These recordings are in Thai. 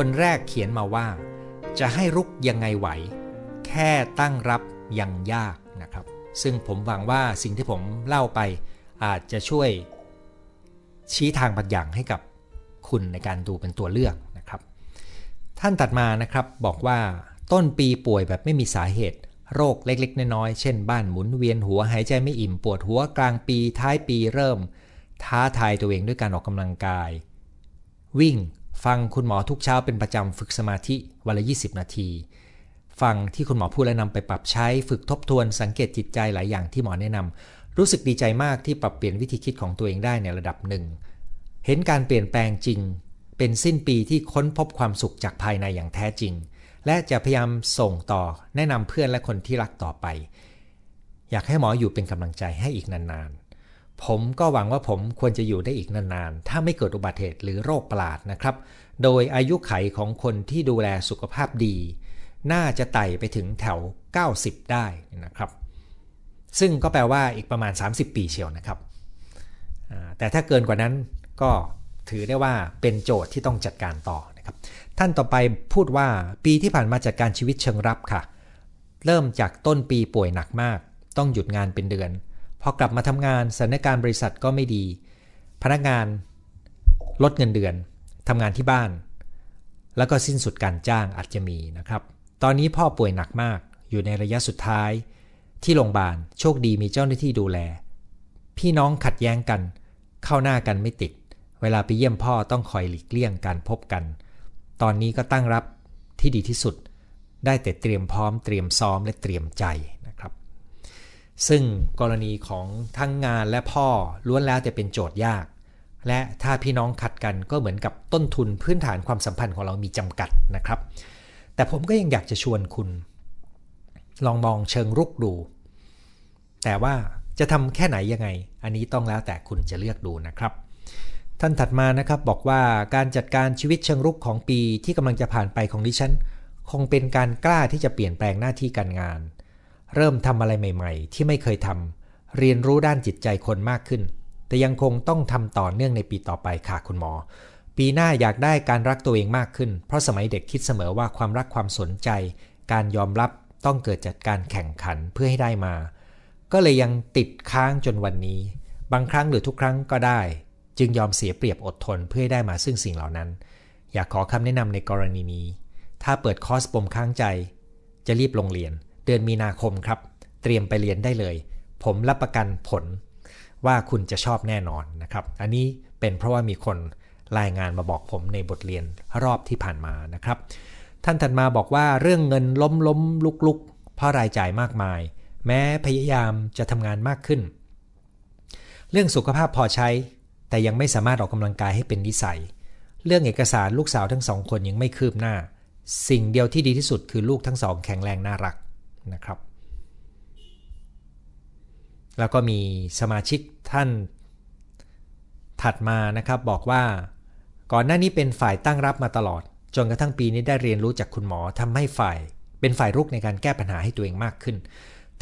คนแรกเขียนมาว่า จะให้รุกยังไงไหว แค่ตั้งรับยังยากนะครับ ซึ่งผมหวังว่าสิ่งที่ผมเล่าไป อาจจะช่วย ชี้ทางบางอย่างให้กับคุณในการดูเป็นตัวเลือกนะครับ ท่านตัดมานะครับบอกว่าต้นปีป่วยแบบไม่มีสาเหตุโรคเล็กๆ น้อยๆ เช่นบ้านหมุนเวียนหัวหายใจไม่อิ่มปวดหัวกลางปีท้ายปีเริ่ม ท้าทายตัวเองด้วยการออกกำลังกาย วิ่ง ฟังคุณหมอทุกเช้าเป็นประจำฝึกสมาธิวันละ 20 นาที ฟังที่คุณหมอพูดและนำไปปรับใช้ฝึกทบทวนสังเกตจิตใจหลายอย่างที่หมอแนะนำรู้สึกดีใจมากที่ปรับเปลี่ยนวิธีคิดของตัวเองได้ในระดับหนึ่ง เห็นการเปลี่ยนแปลงจริง เป็นสิ้นปีที่ค้นพบความสุขจากภายในอย่างแท้จริง และจะพยายามส่งต่อแนะนำเพื่อนและคนที่รักต่อไป อยากให้หมออยู่เป็นกำลังใจให้อีกนานๆ ผมก็หวังว่าผมควรจะอยู่ได้อีกนานๆ ถ้าไม่เกิดอุบัติเหตุหรือโรคประหลาดนะครับ โดยอายุไขของคนที่ดูแลสุขภาพดี น่าจะไต่ไปถึงแถว 90 ได้นะครับ ซึ่งก็แปลว่าอีกประมาณ 30 ปีเชียวนะครับ แต่ถ้าเกินกว่านั้นก็ถือได้ว่าเป็นโจทย์ที่ต้องจัดการต่อนะครับ ท่านต่อไปพูดว่าปีที่ผ่านมาจัดการชีวิตเชิงรับค่ะ เริ่มจากต้นปีป่วยหนักมาก ต้องหยุดงานเป็นเดือน พอกลับมาทำงานสถานการณ์บริษัทก็ไม่ดี พนักงานลดเงินเดือนทำงานที่บ้าน แล้วก็สิ้นสุดการจ้างอาจจะมีนะครับ ตอนนี้พ่อป่วยหนักมากอยู่ในระยะสุดท้าย ที่โรงพยาบาลโชคดีมีเจ้าหน้าที่ดูแล พี่น้องขัดแย้งกัน เข้าหน้ากันไม่ติด เวลาไปเยี่ยมพ่อต้องคอยหลีกเลี่ยงการพบกัน ตอนนี้ก็ตั้งรับที่ดีที่สุด ได้แต่เตรียมพร้อมเตรียมซ้อมและเตรียมใจ ซึ่งกรณีของทั้งงานและพ่อล้วนแล้วแต่เป็นโจทย์ยาก และถ้าพี่น้องขัดกันก็เหมือนกับต้นทุนพื้นฐานความสัมพันธ์ของเรามีจำกัดนะครับ แต่ผมก็ยังอยากจะชวนคุณ ลองมองเชิงรุกดู แต่ว่าจะทำแค่ไหนยังไง อันนี้ต้องแล้วแต่คุณจะเลือกดูนะครับ ท่านถัดมานะครับบอกว่าการจัดการชีวิตเชิงรุกของปีที่กำลังจะผ่านไปของดิฉัน คงเป็นการกล้าที่จะเปลี่ยนแปลงหน้าที่การงาน เริ่มทำอะไรใหม่ ๆ ที่ไม่เคยทำเรียนรู้ด้านจิตใจคนมากขึ้น แต่ยังคงต้องทำต่อเนื่องในปีต่อไปค่ะคุณหมอ ปีหน้าอยากได้การรักตัวเองมากขึ้น เพราะสมัยเด็กคิดเสมอว่าความรักความสนใจ การยอมรับต้องเกิดจากการแข่งขันเพื่อให้ได้มา ก็เลยยังติดค้างจนวันนี้ บางครั้งหรือทุกครั้งก็ได้ จึงยอมเสียเปรียบอดทนเพื่อให้ได้มาซึ่งสิ่งเหล่านั้น อยากขอคำแนะนำในกรณีนี้ ถ้าเปิดคอร์สปมค้างใจ จะรีบลงเรียน เดือนมีนาคมครับ เตรียมไปเรียนได้เลย ผมรับประกันผลว่าคุณจะชอบแน่นอนนะครับ อันนี้เป็นเพราะว่ามีคนรายงานมาบอกผมในบทเรียนรอบที่ผ่านมานะครับ ท่านถัดมาบอกว่าเรื่องเงินล้มล้มลุกลุกเพราะรายจ่ายมากมาย แม้พยายามจะทำงานมากขึ้น เรื่องสุขภาพพอใช้ แต่ยังไม่สามารถออกกำลังกายให้เป็นนิสัย เรื่องเอกสารลูกสาวทั้งสองคนยังไม่คืบหน้า สิ่งเดียวที่ดีที่สุดคือลูกทั้งสองแข็งแรงน่ารัก นะครับ แล้วก็มีสมาชิกท่านถัดมานะครับบอกว่า ก่อนหน้านี้เป็นฝ่ายตั้งรับมาตลอด จนกระทั่งปีนี้ได้เรียนรู้จากคุณหมอทำให้ฝ่ายเป็นฝ่ายรุกในการแก้ปัญหาให้ตัวเองมากขึ้น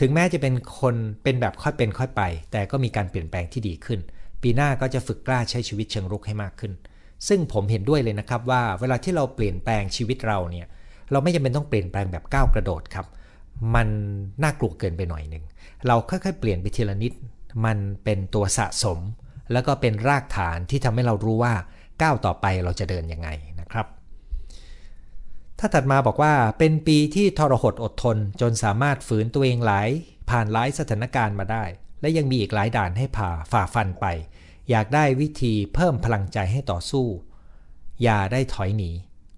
ถึงแม้จะเป็นคนเป็นแบบค่อยเป็นค่อยไป แต่ก็มีการเปลี่ยนแปลงที่ดีขึ้น ปีหน้าก็จะฝึกกล้าใช้ชีวิตเชิงรุกให้มากขึ้น ซึ่งผมเห็นด้วยเลยนะครับว่า เวลาที่เราเปลี่ยนแปลงชีวิตเราเนี่ย เราไม่จำเป็นต้องเปลี่ยนแปลงแบบก้าวกระโดดครับ มันน่ากลัวเกินไปหน่อยหนึ่ง เราค่อยๆ เปลี่ยนไปทีละนิด มันเป็นตัวสะสม แล้วก็เป็นรากฐานที่ทำให้เรารู้ว่าก้าวต่อไปเราจะเดินยังไงนะครับ ถ้าตัดมาบอกว่าเป็นปีที่ทรหดอดทนจนสามารถฝืนตัวเองหลาย ผ่านหลายสถานการณ์มาได้ และยังมีอีกหลายด่านให้ผ่าฝ่าฟันไป อยากได้วิธีเพิ่มพลังใจให้ต่อสู้ อย่าได้ถอยหนี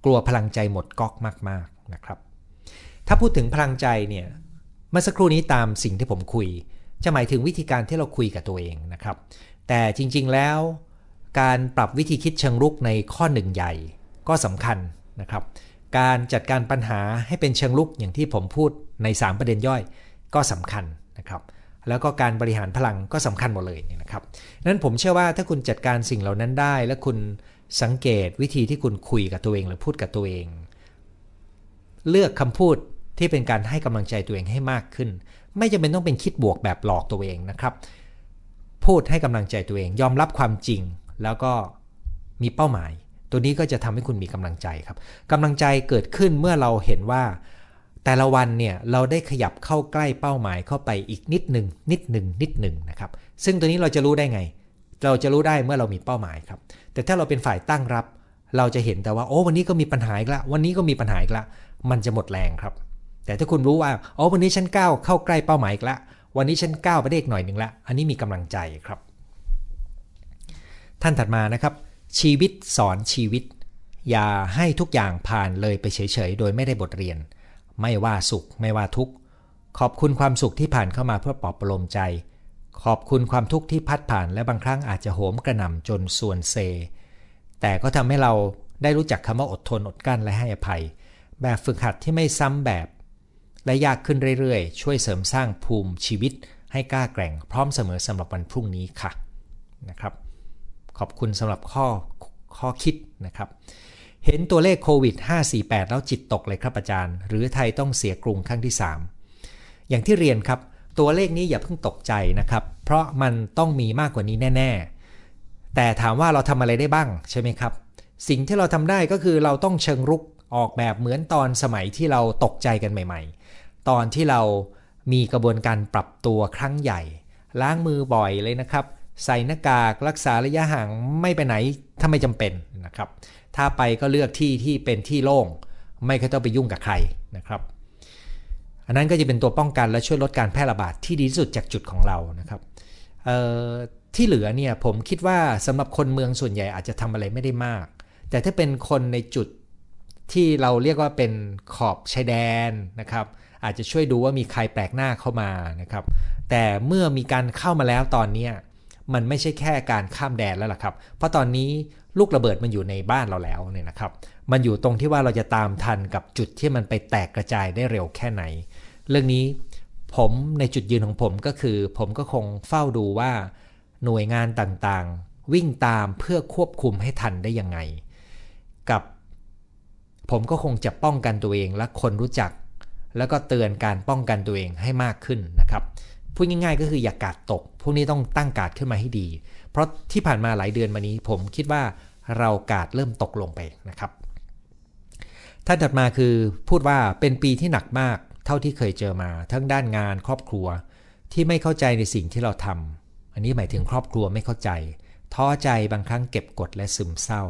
กลัวพลังใจหมดก๊อกมากๆนะครับ ถ้าพูดถึงพลังใจเนี่ยเมื่อสักครู่นี้ตามสิ่งที่ผมคุย จะหมายถึงวิธีการที่เราคุยกับตัวเองนะครับ แต่จริงๆแล้ว การปรับวิธีคิดเชิงรุกในข้อหนึ่งใหญ่ก็สำคัญนะครับ การจัดการปัญหาให้เป็นเชิงลุกอย่างที่ผมพูดใน 3 ประเด็นย่อยก็สำคัญนะครับ แล้วก็การบริหารพลังก็สำคัญหมดเลยนะครับนั้นผมเชื่อว่าถ้าคุณจัดการสิ่งเหล่านั้นได้ และคุณสังเกตวิธีที่คุณคุยกับตัวเองหรือพูดกับตัวเอง เลือกคำพูด ที่เป็นการให้กำลังใจตัวเองให้มากขึ้น ไม่จำเป็นต้องเป็นคิดบวกแบบหลอกตัวเองนะครับ พูดให้กำลังใจตัวเอง ยอมรับความจริง แล้วก็มีเป้าหมาย ตัวนี้ก็จะทำให้คุณมีกำลังใจครับกำลังใจเกิดขึ้นเมื่อเราเห็นว่า แต่ละวันเนี่ยเราได้ขยับเข้าใกล้เป้าหมายเข้าไปอีกนิดหนึ่งนิดหนึ่งนิดหนึ่งนะครับ ซึ่งตัวนี้เราจะรู้ได้ไง เราจะรู้ได้เมื่อเรามีเป้าหมายครับ แต่ถ้าเราเป็นฝ่ายตั้งรับ เราจะเห็นแต่ว่าโอ้วันนี้ก็มีปัญหาอีกละวันนี้ก็มีปัญหาอีกละมันจะหมดแรงครับ แต่ถ้าคุณรู้ว่าอ๋อวันนี้ฉันก้าวเข้าใกล้เป้าหมายอีกละวันนี้ฉันก้าวไปได้อีกหน่อยหนึ่งละอันนี้มีกำลังใจครับ ท่านถัดมานะครับ ชีวิตสอนชีวิต อย่าให้ทุกอย่างผ่านเลยไปเฉยๆ โดยไม่ได้บทเรียน ไม่ว่าสุขไม่ว่าทุกข์ขอบคุณความสุขที่ผ่านเข้ามาเพื่อปลอบประโลมใจ ขอบคุณความทุกข์ที่พัดผ่านและบางครั้งอาจจะโหมกระหน่ำจนส่วนเซ แต่ก็ทำให้เราได้รู้จักคำว่าอดทนอดกลั้นและให้อภัย แบบฝึกหัดที่ไม่ซ้ำแบบ และยากขึ้นเรื่อยๆ ช่วยเสริมสร้างภูมิชีวิต ให้กล้าแกร่งพร้อมเสมอสำหรับวันพรุ่งนี้ค่ะนะครับ ขอบคุณสำหรับข้อข้อคิดนะครับ เห็นตัวเลขโควิด 548 แล้วจิตตกเลยครับอาจารย์ หรือไทยต้องเสียกรุงครั้งที่ 3 อย่างที่เรียนครับ ตัวเลขนี้อย่าเพิ่งตกใจนะครับ เพราะมันต้องมีมากกว่านี้แน่ ๆ แต่ถามว่าเราทำอะไรได้บ้างใช่ไหมครับ สิ่งที่เราทำได้ก็คือเราต้องเชิงรุกออกแบบเหมือนตอนสมัยที่เราตกใจกันใหม่ ๆ ตอนที่เรามีกระบวนการปรับตัวครั้งใหญ่ ล้างมือบ่อยเลยนะครับ ใส่หน้ากากรักษาระยะห่างไม่ไปไหนถ้าไม่จำเป็นนะครับ ถ้าไปก็เลือกที่ที่เป็นที่โล่ง ไม่เคยต้องไปยุ่งกับใครนะครับ อันนั้นก็จะเป็นตัวป้องกันและช่วยลดการแพร่ระบาดที่ดีที่สุดจากจุดของเรานะครับที่เหลือเนี่ยผมคิดว่าสำหรับคนเมืองส่วนใหญ่อาจจะทำอะไรไม่ได้มาก แต่ถ้าเป็นคนในจุดที่เราเรียกว่าเป็นขอบชายแดนนะครับ อาจจะช่วยดูว่ามีใครแปลกหน้าเข้ามานะครับ แต่เมื่อมีการเข้ามาแล้วตอนนี้มันไม่ใช่แค่การข้ามแดนแล้วล่ะครับ เพราะตอนนี้ลูกระเบิดมันอยู่ในบ้านเราแล้วเนี่ยนะครับ มันอยู่ตรงที่ว่าเราจะตามทันกับจุดที่มันไปแตกกระจายได้เร็วแค่ไหน เรื่องนี้ผมในจุดยืนของผมก็คือ ผมก็คงเฝ้าดูว่า หน่วยงานต่างๆ วิ่งตามเพื่อควบคุมให้ทันได้ยังไง กับ ผมก็คงจะป้องกันตัวเองและคนรู้จัก แล้วก็เตือนการป้องกันตัวเองให้มากขึ้นนะครับพูดง่ายๆ ก็คืออย่ากาดตก พวกนี้ต้องตั้งกาดขึ้นมาให้ดี เพราะที่ผ่านมาหลายเดือนมานี้ ผมคิดว่าเรากาดเริ่มตกลงไปนะครับท่านถัดมาคือพูดว่าเป็นปีที่หนักมากเท่าที่เคยเจอมา ทั้งด้านงานครอบครัวที่ไม่เข้าใจในสิ่งที่เราทำอันนี้หมายถึงครอบครัวไม่เข้าใจ ท้อใจบางครั้งเก็บกดและซึมเศร้า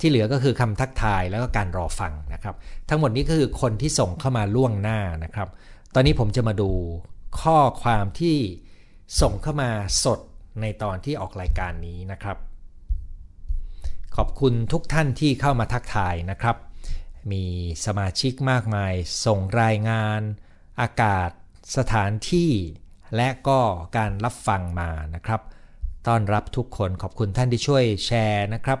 ที่เหลือก็คือคำทักทายแล้วก็การรอฟังนะครับ ทั้งหมดนี้ก็คือคนที่ส่งเข้ามาล่วงหน้านะครับ ตอนนี้ผมจะมาดูข้อความที่ส่งเข้ามาสดในตอนที่ออกรายการนี้นะครับ ขอบคุณทุกท่านที่เข้ามาทักทายนะครับ มีสมาชิกมากมาย ส่งรายงาน อากาศ สถานที่ และก็การรับฟังมานะครับ ต้อนรับทุกคนขอบคุณท่านที่ช่วยแชร์นะครับ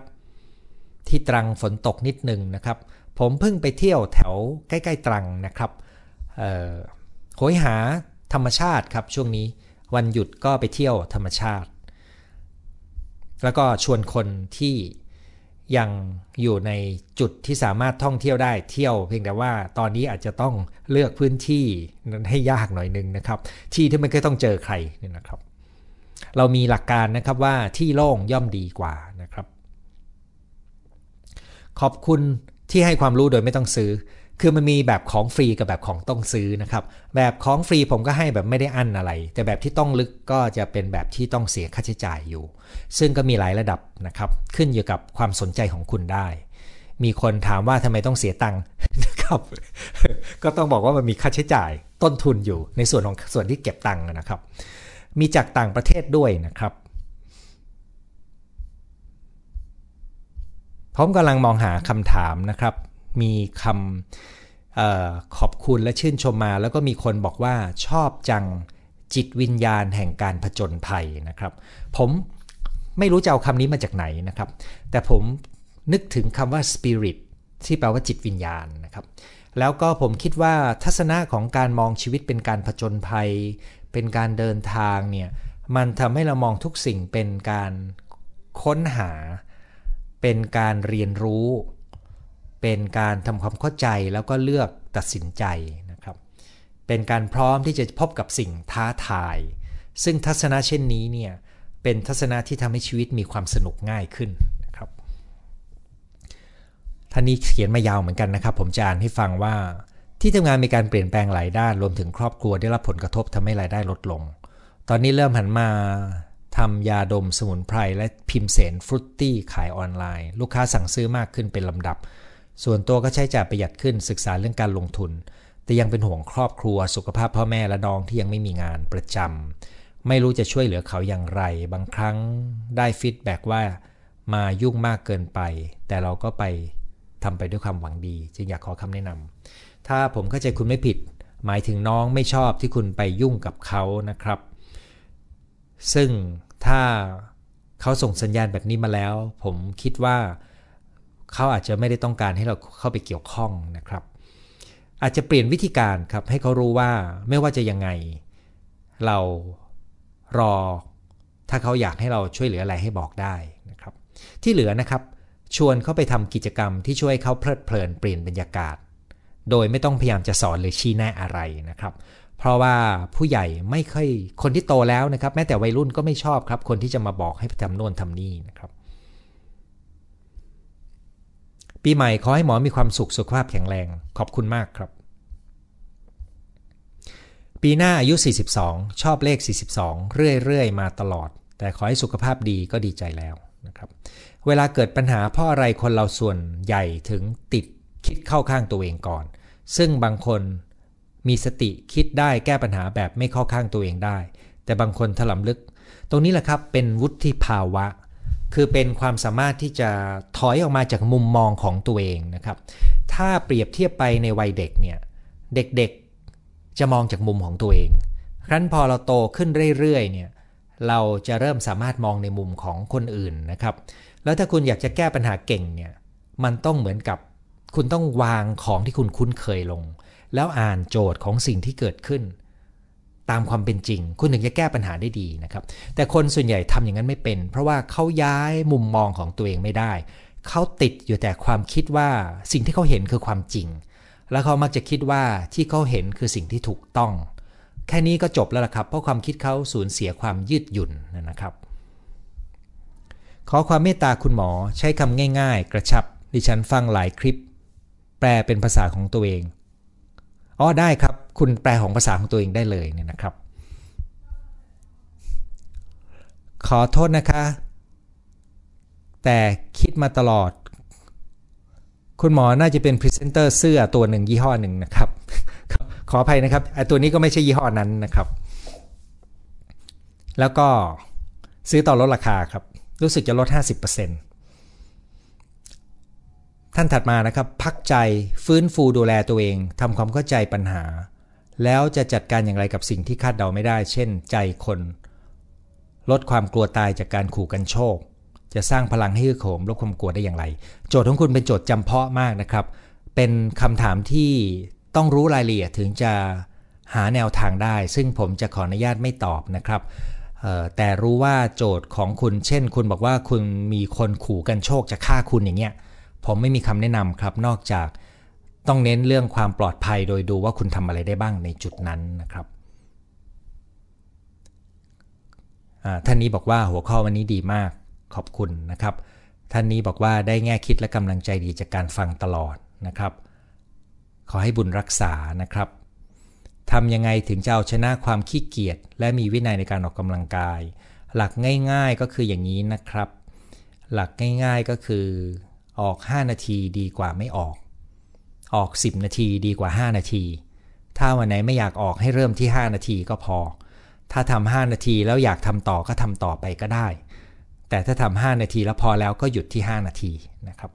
ที่ตรังฝนตกนิดหนึ่งนะครับ ผมเพิ่งไปเที่ยวแถวใกล้ ๆ ตรังนะครับโหยหาธรรมชาติครับช่วงนี้วันหยุดก็ไปเที่ยวธรรมชาติ แล้วก็ชวนคนที่ยังอยู่ในจุดที่สามารถท่องเที่ยวได้เที่ยว เพียงแต่ว่าตอนนี้อาจจะต้องเลือกพื้นที่นั้นให้ยากหน่อยนึงนะครับ ที่ที่ไม่เคยต้องเจอใครนี่นะครับ เรามีหลักการนะครับว่าที่โล่งย่อมดีกว่านะครับ ขอบคุณที่ให้ความรู้โดยไม่ต้องซื้อ คือมันมีแบบของฟรีกับแบบของต้องซื้อนะครับ แบบของฟรีผมก็ให้แบบไม่ได้อั้นอะไร แต่แบบที่ต้องลึกก็จะเป็นแบบที่ต้องเสียค่าใช้จ่ายอยู่ ซึ่งก็มีหลายระดับนะครับ ขึ้นอยู่กับความสนใจของคุณได้ มีคนถามว่าทำไมต้องเสียตังค์นะครับ ก็ต้องบอกว่ามันมีค่าใช้จ่ายต้นทุนอยู่ในส่วนของส่วนที่เก็บตังค์นะครับ มีจากต่างประเทศด้วยนะครับ ผมกำลังมองหาคำถามนะครับ มีคำออขอบคุณและชื่นชมมา แล้วก็มีคนบอกว่าชอบจังจิตวิญญาณแห่งการผจญภัยนะครับ ผมไม่รู้จะเอาคำนี้มาจากไหนนะครับ แต่ผมนึกถึงคำว่า spirit ที่แปลว่าจิตวิญญาณนะครับ แล้วก็ผมคิดว่าทัศนะของการมองชีวิตเป็นการผจญภัย เป็นการเดินทางเนี่ย มันทำให้เรามองทุกสิ่งเป็นการค้นหา เป็นการเรียนรู้ เป็นการทำความเข้าใจแล้วก็เลือกตัดสินใจนะครับ เป็นการพร้อมที่จะพบกับสิ่งท้าทาย ซึ่งทัศนะเช่นนี้เนี่ยเป็นทัศนะที่ทำให้ชีวิตมีความสนุกง่ายขึ้นนะครับท่านนี้เขียนมายาวเหมือนกันนะครับ ผมจะอ่านให้ฟังว่าที่ทำงานมีการเปลี่ยนแปลงหลายด้านรวมถึงครอบครัวได้รับผลกระทบทำให้รายได้ลดลง ตอนนี้เริ่มหันมา ทำยาดมสมุนไพรและพิมพ์เสนฟรุตตี้ขายออนไลน์ ลูกค้าสั่งซื้อมากขึ้นเป็นลำดับ ส่วนตัวก็ใช้จ่ายประหยัดขึ้นศึกษาเรื่องการลงทุน แต่ยังเป็นห่วงครอบครัวสุขภาพพ่อแม่และน้องที่ยังไม่มีงานประจำไม่รู้จะช่วยเหลือเขาอย่างไร บางครั้งได้ฟีดแบ็กว่ามายุ่งมากเกินไป แต่เราก็ไปทำไปด้วยความหวังดี จึงอยากขอคำแนะนำถ้าผมเข้าใจคุณไม่ผิด หมายถึงน้องไม่ชอบที่คุณไปยุ่งกับเขานะครับ ซึ่ง ถ้าเขาส่งสัญญาณแบบนี้มาแล้ว ผมคิดว่าเขาอาจจะไม่ได้ต้องการให้เราเข้าไปเกี่ยวข้องนะครับ อาจจะเปลี่ยนวิธีการครับให้เขารู้ว่าไม่ว่าจะยังไง เรารอ ถ้าเขาอยากให้เราช่วยเหลืออะไรให้บอกได้นะครับ ที่เหลือนะครับ ชวนเขาไปทำกิจกรรมที่ช่วยเขาเพลิดเพลินเปลี่ยนบรรยากาศ โดยไม่ต้องพยายามจะสอนหรือชี้แนะอะไรนะครับ เพราะว่าผู้ใหญ่ไม่ค่อยคนที่โตแล้วนะครับ แม้แต่วัยรุ่นก็ไม่ชอบครับ คนที่จะมาบอกให้ทำโน่นทำนี่นะครับ ปีใหม่ขอให้หมอมีความสุขสุขภาพแข็งแรงขอบคุณมากครับ ปีหน้าอายุ 42 ชอบเลข 42 เรื่อยๆ มาตลอด แต่ขอให้สุขภาพดีก็ดีใจแล้วนะครับเวลาเกิดปัญหาเพราะอะไรคนเราส่วนใหญ่ถึงติดคิดเข้าข้างตัวเองก่อน ซึ่งบางคน มีสติคิดได้แก้ปัญหาแบบไม่เข้าข้างตัวเองได้ แต่บางคนถลำลึก ตรงนี้แหละครับเป็นวุฒิภาวะ คือเป็นความสามารถที่จะถอยออกมาจากมุมมองของตัวเองนะครับ ถ้าเปรียบเทียบไปในวัยเด็กเนี่ยเด็กๆจะมองจากมุมของตัวเอง ครั้นพอเราโตขึ้นเรื่อยๆเนี่ยเราจะเริ่มสามารถมองในมุมของคนอื่นนะครับ แล้วถ้าคุณอยากจะแก้ปัญหาเก่งเนี่ยมันต้องเหมือนกับคุณต้องวางของที่คุณคุ้นเคยลง แล้วอ่านโจทย์ของสิ่งที่เกิดขึ้น ตามความเป็นจริง คุณถึงจะแก้ปัญหาได้ดีนะครับ แต่คนส่วนใหญ่ทำอย่างนั้นไม่เป็น เพราะว่าเขาย้ายมุมมองของตัวเองไม่ได้ เขาติดอยู่แต่ความคิดว่าสิ่งที่เขาเห็นคือความจริง แล้วเขามักจะคิดว่าที่เขาเห็นคือสิ่งที่ถูกต้อง แค่นี้ก็จบแล้วล่ะครับ เพราะความคิดเขาสูญเสียความยืดหยุ่นนะครับ ขอความเมตตาคุณหมอใช้คำง่าย ๆ กระชับดิฉันฟังหลายคลิป แปลเป็นภาษาของตัวเอง อ๋อได้ครับ คุณแปลของภาษาของตัวเองได้เลยเนี่ยนะครับ ขอโทษนะคะ แต่คิดมาตลอด คุณหมอน่าจะเป็นพรีเซนเตอร์เสื้อตัวหนึ่งยี่ห้อหนึ่งนะครับ ขออภัยนะครับไอตัวนี้ก็ไม่ใช่ยี่ห้อนั้นนะครับ แล้วก็ซื้อต่อลดราคาครับ รู้สึกจะลด 50% ท่านถัดมานะครับ พักใจฟื้นฟูดูแลตัวเองทำความเข้าใจปัญหา แล้วจะจัดการอย่างไรกับสิ่งที่คาดเดาไม่ได้ เช่น ใจคน ลดความกลัวตายจากการขู่กันโชค จะสร้างพลังให้ฮึกโหมลดความกลัวได้อย่างไร โจทย์ของคุณเป็นโจทย์จำเพาะมากนะครับ เป็นคำถามที่ต้องรู้รายละเอียดถึงจะหาแนวทางได้ ซึ่งผมจะขออนุญาตไม่ตอบนะครับแต่รู้ว่าโจทย์ของคุณ เช่น คุณบอกว่าคุณมีคนขู่กันโชคจะฆ่าคุณอย่างเงี้ย ผมไม่มีคำแนะนำครับ นอกจากต้องเน้นเรื่องความปลอดภัยโดยดูว่าคุณทำอะไรได้บ้างในจุดนั้นนะครับท่านนี้บอกว่าหัวข้อวันนี้ดีมากขอบคุณนะครับ ท่านนี้บอกว่าได้แง่คิดและกำลังใจดีจากการฟังตลอดนะครับ ขอให้บุญรักษานะครับทำยังไงถึงจะเอาชนะความขี้เกียจและมีวินัยในการออกกำลังกาย หลักง่ายๆก็คืออย่างนี้นะครับ หลักง่ายๆก็คือ ออก 5 นาทีดีกว่าไม่ออก ออก 10 นาทีดีกว่า 5 นาที ถ้าวันไหนไม่อยากออกให้เริ่มที่ 5 นาทีก็พอ ถ้าทำ5นาทีแล้วอยากทำต่อก็ทำต่อไปก็ได้ แต่ถ้าทำ5นาทีแล้วพอแล้วก็หยุดที่ 5 นาทีนะครับ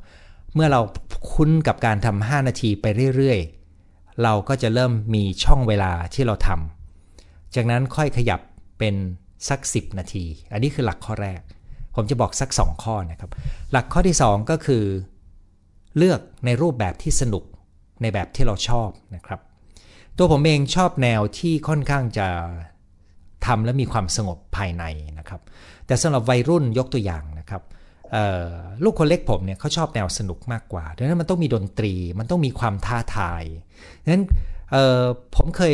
เมื่อเราคุ้นกับการทำ5นาทีไปเรื่อยๆ เราก็จะเริ่มมีช่องเวลาที่เราทำจากนั้นค่อยขยับเป็นสัก 10 นาที อันนี้คือหลักข้อแรก ผมจะบอกสัก 2 ข้อนะครับ หลักข้อที่ 2 ก็คือ เลือกในรูปแบบที่สนุกในแบบที่เราชอบนะครับ ตัวผมเองชอบแนวที่ค่อนข้างจะทำและมีความสงบภายในนะครับ แต่สำหรับวัยรุ่นยกตัวอย่างนะครับลูกคนเล็กผมเนี่ยเขาชอบแนวสนุกมากกว่าดังนั้นมันต้องมีดนตรีมันต้องมีความท้าทายดังนั้นผมเคย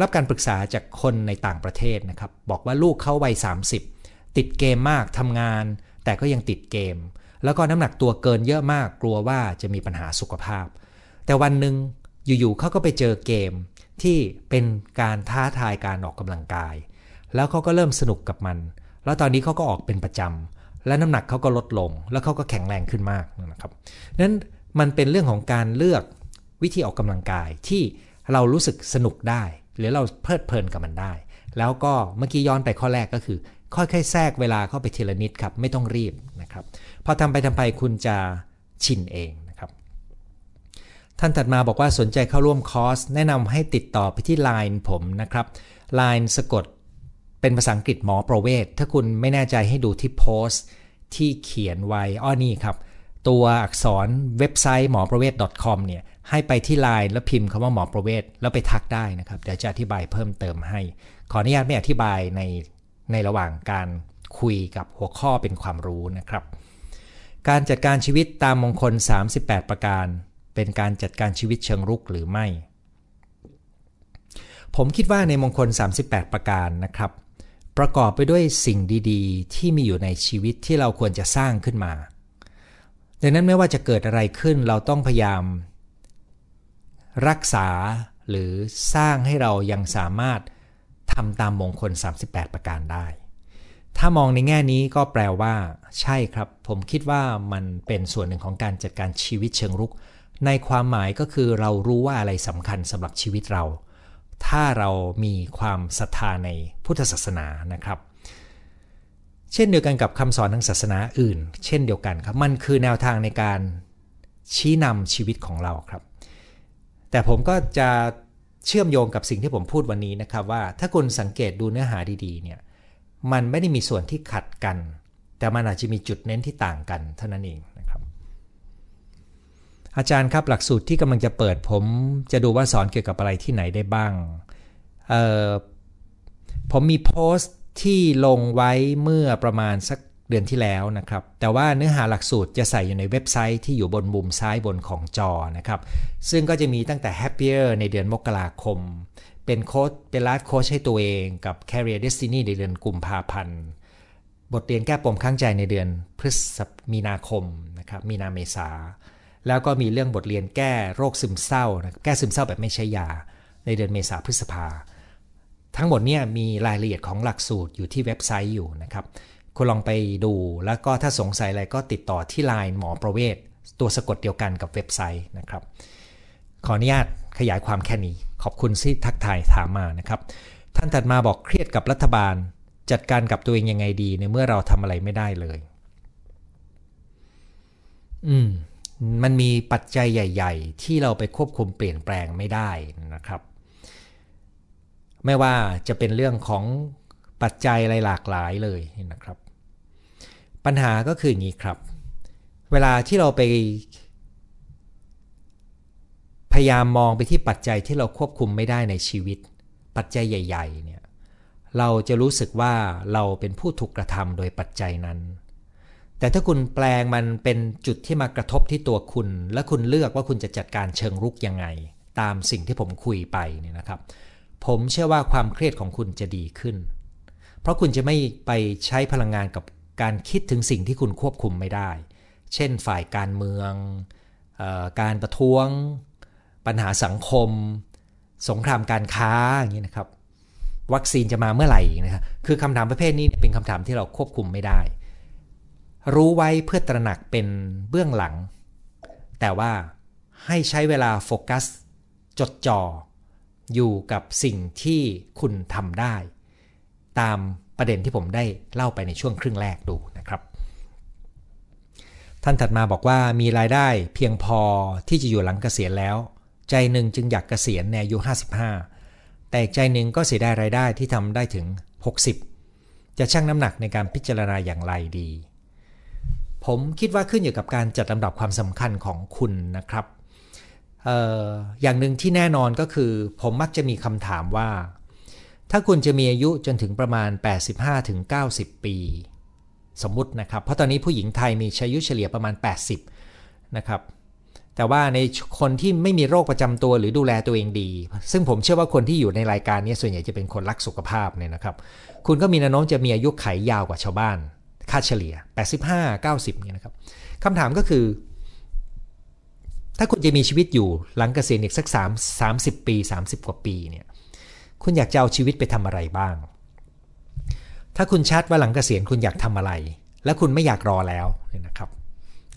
รับการปรึกษาจากคนในต่างประเทศนะครับ บอกว่าลูกเขาวัย30 ติดเกมมากทำงาน แต่ก็ยังติดเกม แล้วก็น้ำหนักตัวเกินเยอะมากกลัวว่าจะมีปัญหาสุขภาพ แต่วันหนึ่งอยู่ๆเขาก็ไปเจอเกมที่เป็นการท้าทายการออกกำลังกาย แล้วเขาก็เริ่มสนุกกับมัน แล้วตอนนี้เขาก็ออกเป็นประจำและน้ำหนักเขาก็ลดลง แล้วเขาก็แข็งแรงขึ้นมากนะครับนั้นมันเป็นเรื่องของการเลือกวิธีออกกำลังกายที่เรารู้สึกสนุกได้ หรือเราเพลิดเพลินกับมันได้ แล้วก็เมื่อกี้ย้อนไปข้อแรกก็คือค่อยๆ แทรกเวลาเข้าไปทีละนิดครับ ไม่ต้องรีบนะครับพอทำไปทำไปคุณจะชินเองนะครับ ท่านถัดมาบอกว่าสนใจเข้าร่วมคอร์ส แนะนำให้ติดต่อไปที่ Line ผมนะครับ Line สะกดเป็นภาษาอังกฤษหมอประเวศ ถ้าคุณไม่แน่ใจให้ดูที่โพสต์ที่เขียนไว้อ้อนี่ครับตัวอักษรเว็บไซต์หมอประเวศ .com เนี่ยให้ไปที่ Line แล้วพิมพ์คำว่าหมอประเวศ แล้วไปทักได้นะครับ เดี๋ยวจะอธิบายเพิ่มเติมให้ ขออนุญาตไม่อธิบายใน ในระหว่างการคุยกับหัวข้อเป็นความรู้นะครับ การจัดการชีวิตตามมงคล 38 ประการ เป็นการจัดการชีวิตเชิงรุกหรือไม่ ผมคิดว่าในมงคล 38 ประการนะครับ ประกอบไปด้วยสิ่งดีๆ ที่มีอยู่ในชีวิตที่เราควรจะสร้างขึ้นมา ดังนั้นไม่ว่าจะเกิดอะไรขึ้นเราต้องพยายาม รักษาหรือสร้างให้เรายังสามารถ ทำตามมงคล 38 ประการได้ ถ้ามองในแง่นี้ก็แปลว่า ใช่ครับ ผมคิดว่ามันเป็นส่วนหนึ่งของการจัดการชีวิตเชิงรุก ในความหมายก็คือเรารู้ว่าอะไรสำคัญสำหรับชีวิตเรา ถ้าเรามีความศรัทธาในพุทธศาสนานะครับ เช่นเดียวกันกับคำสอนทางศาสนาอื่น เช่นเดียวกันครับ มันคือแนวทางในการชี้นำชีวิตของเราครับ แต่ผมก็จะ เชื่อมโยงกับสิ่งที่ผมพูดวันนี้นะครับว่าถ้าคุณสังเกตดูเนื้อหาดีๆเนี่ยมันไม่ได้มีส่วนที่ขัดกัน แต่มันอาจจะมีจุดเน้นที่ต่างกันเท่านั้นเองนะครับ อาจารย์ครับหลักสูตรที่กำลังจะเปิดผม จะดูว่าสอนเกี่ยวกับอะไรที่ไหนได้บ้างผมมีโพสต์ที่ลงไว้เมื่อประมาณสัก เดือนที่แล้วนะครับ แต่ว่าเนื้อหาหลักสูตรจะใส่อยู่ในเว็บไซต์ที่อยู่บนมุมซ้ายบนของจอนะครับ ซึ่งก็จะมีตั้งแต่ Happier ในเดือนมกราคม เป็นโค้ดเป็นไลฟ์โค้ชให้ตัวเองกับ Career Destiny ในเดือนกุมภาพันธ์ บทเรียนแก้ปมข้างใจในเดือนพฤษมีนาคมนะครับ มีนาเมษา แล้วก็มีเรื่องบทเรียนแก้โรคซึมเศร้านะแก้ซึมเศร้าแบบไม่ใช้ยา ในเดือนเมษาพฤษภา ทั้งหมดเนี่ยมีรายละเอียดของหลักสูตรอยู่ที่เว็บไซต์อยู่นะครับ คุณลองไปดู แล้วก็ถ้าสงสัยอะไรก็ติดต่อที่ Line หมอประเวศ ตัวสะกดเดียวกันกับเว็บไซต์นะครับ ขออนุญาตขยายความแค่นี้ ขอบคุณที่ทักทายถามมานะครับ ท่านถัดมาบอกเครียดกับรัฐบาล จัดการกับตัวเองยังไงดี ในเมื่อเราทำอะไรไม่ได้เลย อืม มันมีปัจจัยใหญ่ ๆ ที่เราไปควบคุมเปลี่ยนแปลงไม่ได้นะครับ ไม่ว่าจะเป็นเรื่องของปัจจัยอะไรหลากหลายเลยนะครับ ปัญหาก็คืออย่างนี้ครับ เวลาที่เราไป พยายามมองไปที่ปัจจัยที่เราควบคุมไม่ได้ในชีวิต ปัจจัยใหญ่ ๆ เนี่ย เราจะรู้สึกว่าเราเป็นผู้ถูกกระทำโดยปัจจัยนั้น แต่ถ้าคุณแปลงมันเป็นจุดที่มากระทบที่ตัวคุณ และคุณเลือกว่าคุณจะจัดการเชิงรุกยังไง ตามสิ่งที่ผมคุยไปเนี่ยนะครับ ผมเชื่อว่าความเครียดของคุณจะดีขึ้น เพราะคุณจะไม่ไปใช้พลังงานกับ การคิดถึงสิ่งที่คุณควบคุมไม่ได้ เช่นฝ่ายการเมืองออการประท้วง ปัญหาสังคม สงครามการค้าอย่างนี้นะครับ วัคซีนจะมาเมื่อไหร่นะครับคือคำถามประเภทนี้เป็นคำถามที่เราควบคุมไม่ได้ รู้ไว้เพื่อตระหนักเป็นเบื้องหลัง แต่ว่าให้ใช้เวลาโฟกัส จดจ่ออยู่กับสิ่งที่คุณทำได้ ตาม ประเด็นที่ผมได้เล่าไปในช่วงครึ่งแรกดูนะครับ ท่านถัดมาบอกว่ามีรายได้เพียงพอที่จะอยู่หลังเกษียณแล้ว ใจหนึ่งจึงอยากเกษียณในอายุ 55 แต่ใจหนึ่งก็เสียดายรายได้ที่ทำได้ถึง 60 จะชั่งน้ำหนักในการพิจารณาอย่างไรดี ผมคิดว่าขึ้นอยู่กับการจัดลำดับความสำคัญของคุณนะครับอออย่างหนึ่งที่แน่นอนก็คือ ผมมักจะมีคำถามว่า ถ้าคุณจะมีอายุจนถึงประมาณ 85-90 ปี สมมุตินะครับ เพราะตอนนี้ผู้หญิงไทยมีอายุเฉลี่ยประมาณ 80 นะครับ แต่ว่าในคนที่ไม่มีโรคประจำตัวหรือดูแลตัวเองดี ซึ่งผมเชื่อว่าคนที่อยู่ในรายการนี้ส่วนใหญ่จะเป็นคนรักสุขภาพเนี่ยนะครับ คุณก็มีแนวโน้มจะมีอายุไขยยาวกว่าชาวบ้าน ค่าเฉลี่ย 85 90เนี่ยนะครับคำถามก็คือ ถ้าคุณจะมีชีวิตอยู่หลังเกษียณอีกสัก 3 30 ปี 30 กว่าปีเนี่ย คุณอยากจะเอาชีวิตไปทำอะไรบ้าง ถ้าคุณชัดว่าหลังเกษียณคุณอยากทำอะไร และคุณไม่อยากรอแล้วนะครับ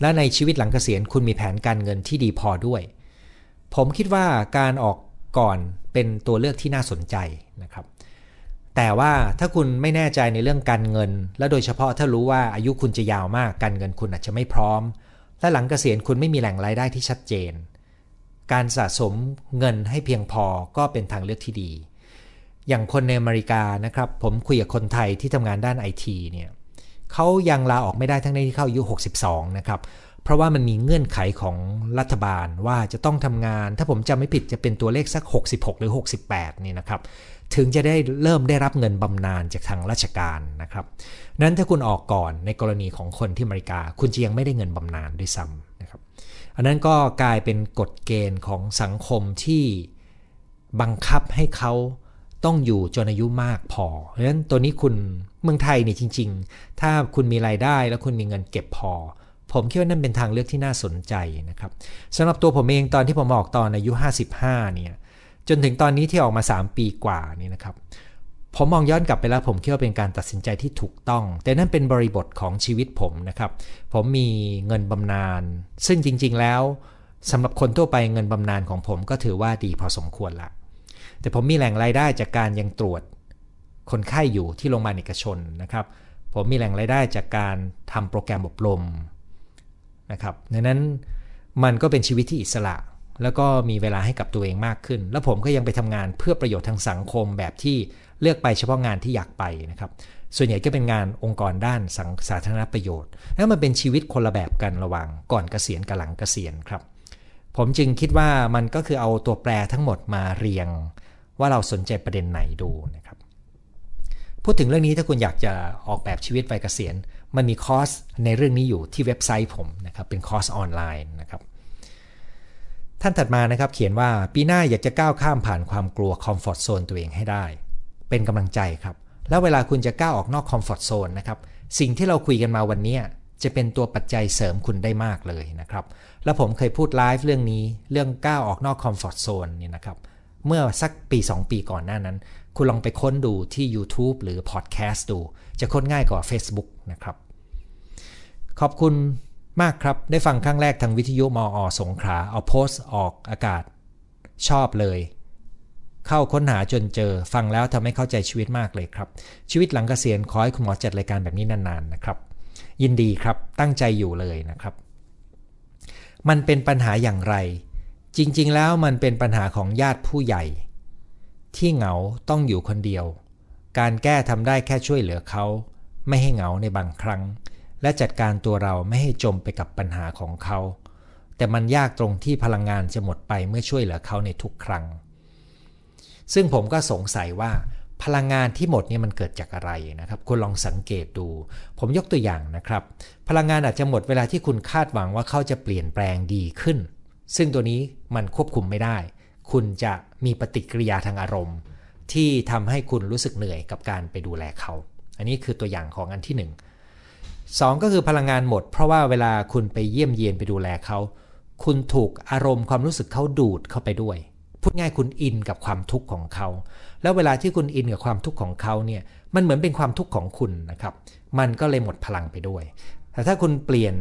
และในชีวิตหลังเกษียณคุณมีแผนการเงินที่ดีพอด้วย ผมคิดว่าการออกก่อนเป็นตัวเลือกที่น่าสนใจนะครับ แต่ว่าถ้าคุณไม่แน่ใจในเรื่องการเงิน และโดยเฉพาะถ้ารู้ว่าอายุคุณจะยาวมากการเงินคุณอาจจะไม่พร้อม และหลังเกษียณคุณไม่มีแหล่งรายได้ที่ชัดเจน การสะสมเงินให้เพียงพอก็เป็นทางเลือกที่ดี อย่างคนในอเมริกานะครับ ผมคุยกับคนไทยที่ทำงานด้านไอทีเนี่ยเขายังลาออกไม่ได้ทั้งที่เข้าอายุ 62 นะครับ เพราะว่ามันมีเงื่อนไขของรัฐบาลว่าจะต้องทำงาน ถ้าผมจำไม่ผิดจะเป็นตัวเลขสัก 66 หรือ 68 นี่นะครับ ถึงจะได้เริ่มได้รับเงินบำนาญจากทางราชการนะครับ นั้นถ้าคุณออกก่อนในกรณีของคนที่อเมริกา คุณจะยังไม่ได้เงินบำนาญด้วยซ้ำนะครับ อันนั้นก็กลายเป็นกฎเกณฑ์ของสังคมที่บังคับให้เขา ต้องอยู่จนอายุมากพอ เพราะฉะนั้นตัวนี้คุณเมืองไทยเนี่ยจริง ๆ ถ้าคุณมีรายได้แล้วคุณมีเงินเก็บพอ ผมคิดว่านั่นเป็นทางเลือกที่น่าสนใจนะครับสำหรับตัวผมเองตอนที่ผมออกตอนอายุ 55เนี่ยจนถึงตอนนี้ที่ออกมา 3 ปีกว่านี่นะครับ ผมมองย้อนกลับไปแล้วผมคิดว่าเป็นการตัดสินใจที่ถูกต้อง แต่นั่นเป็นบริบทของชีวิตผมนะครับ ผมมีเงินบำนาญซึ่งจริง ๆ แล้วสำหรับคนทั่วไปเงินบำนาญของผมก็ถือว่าดีพอสมควรละ แต่ผมมีแหล่งรายได้จากการยังตรวจคนไข้อยู่ที่โรงพยาบาลเอกชนนะครับ ผมมีแหล่งรายได้จากการทำโปรแกรมอบรมนะครับดังนั้นมันก็เป็นชีวิตที่อิสระ แล้วก็มีเวลาให้กับตัวเองมากขึ้น แล้วผมก็ยังไปทำงานเพื่อประโยชน์ทางสังคมแบบที่เลือกไปเฉพาะงานที่อยากไปนะครับ ส่วนใหญ่ก็เป็นงานองค์กรด้านสังสาธารณประโยชน์แล้วมันเป็นชีวิตคนละแบบกันระหว่างก่อนเกษียณกับหลังเกษียณครับ ผมจึงคิดว่ามันก็คือเอาตัวแปรทั้งหมดมาเรียง ว่าเราสนใจประเด็นไหนดูนะครับ พูดถึงเรื่องนี้ถ้าคุณอยากจะออกแบบชีวิตวัยเกษียณ มันมีคอร์สในเรื่องนี้อยู่ที่เว็บไซต์ผมนะครับ เป็นคอร์สออนไลน์นะครับ ท่านถัดมานะครับเขียนว่าปีหน้าอยากจะก้าวข้ามผ่านความกลัว comfort zone ตัวเองให้ได้ เป็นกำลังใจครับ แล้วเวลาคุณจะก้าวออกนอก comfort zone นะครับ สิ่งที่เราคุยกันมาวันนี้จะเป็นตัวปัจจัยเสริมคุณได้มากเลยนะครับ แล้วผมเคยพูดไลฟ์เรื่องนี้เรื่องก้าวออกนอกคอมฟอร์ทโซนนี่นะครับ เมื่อสักปี 2 ปีก่อนหน้านั้น คุณลองไปค้นดูที่ YouTube หรือพอดแคสต์ดู จะค้นง่ายกว่า Facebook นะครับ ขอบคุณมากครับ ได้ฟังครั้งแรกทางวิทยุมออสงขลาเอาโพสต์ออกอากาศ ชอบเลย เข้าค้นหาจนเจอ ฟังแล้วทำให้เข้าใจชีวิตมากเลยครับ ชีวิตหลังเกษียณขอให้คุณหมอจัดรายการแบบนี้นานๆนะครับ ยินดีครับตั้งใจอยู่เลยนะครับ มันเป็นปัญหาอย่างไร จริงๆ แล้วมันเป็นปัญหาของญาติผู้ใหญ่ ที่เหงาต้องอยู่คนเดียว การแก้ทำได้แค่ช่วยเหลือเขา ไม่ให้เหงาในบางครั้ง และจัดการตัวเราไม่ให้จมไปกับปัญหาของเขา แต่มันยากตรงที่พลังงานจะหมดไปเมื่อช่วยเหลือเขาในทุกครั้ง ซึ่งผมก็สงสัยว่าพลังงานที่หมดเนี่ยมันเกิดจากอะไรนะครับคุณลองสังเกตดู ผมยกตัวอย่างนะครับ พลังงานอาจจะหมดเวลาที่คุณคาดหวังว่าเขาจะเปลี่ยนแปลงดีขึ้น ซึ่งตัวนี้มันควบคุมไม่ได้ คุณจะมีปฏิกิริยาทางอารมณ์ ที่ทำให้คุณรู้สึกเหนื่อยกับการไปดูแลเขา อันนี้คือตัวอย่างของอันที่1 2ก็คือพลังงานหมด เพราะว่าเวลาคุณไปเยี่ยมเยียนไปดูแลเขา คุณถูกอารมณ์ความรู้สึกเขาดูดเข้าไปด้วย พูดง่ายคุณอินกับความทุกข์ของเขา แล้วเวลาที่คุณอินกับความทุกข์ของเขาเนี่ย มันเหมือนเป็นความทุกข์ของคุณนะครับ มันก็เลยหมดพลังไปด้วย แต่ถ้าคุณเปลี่ยน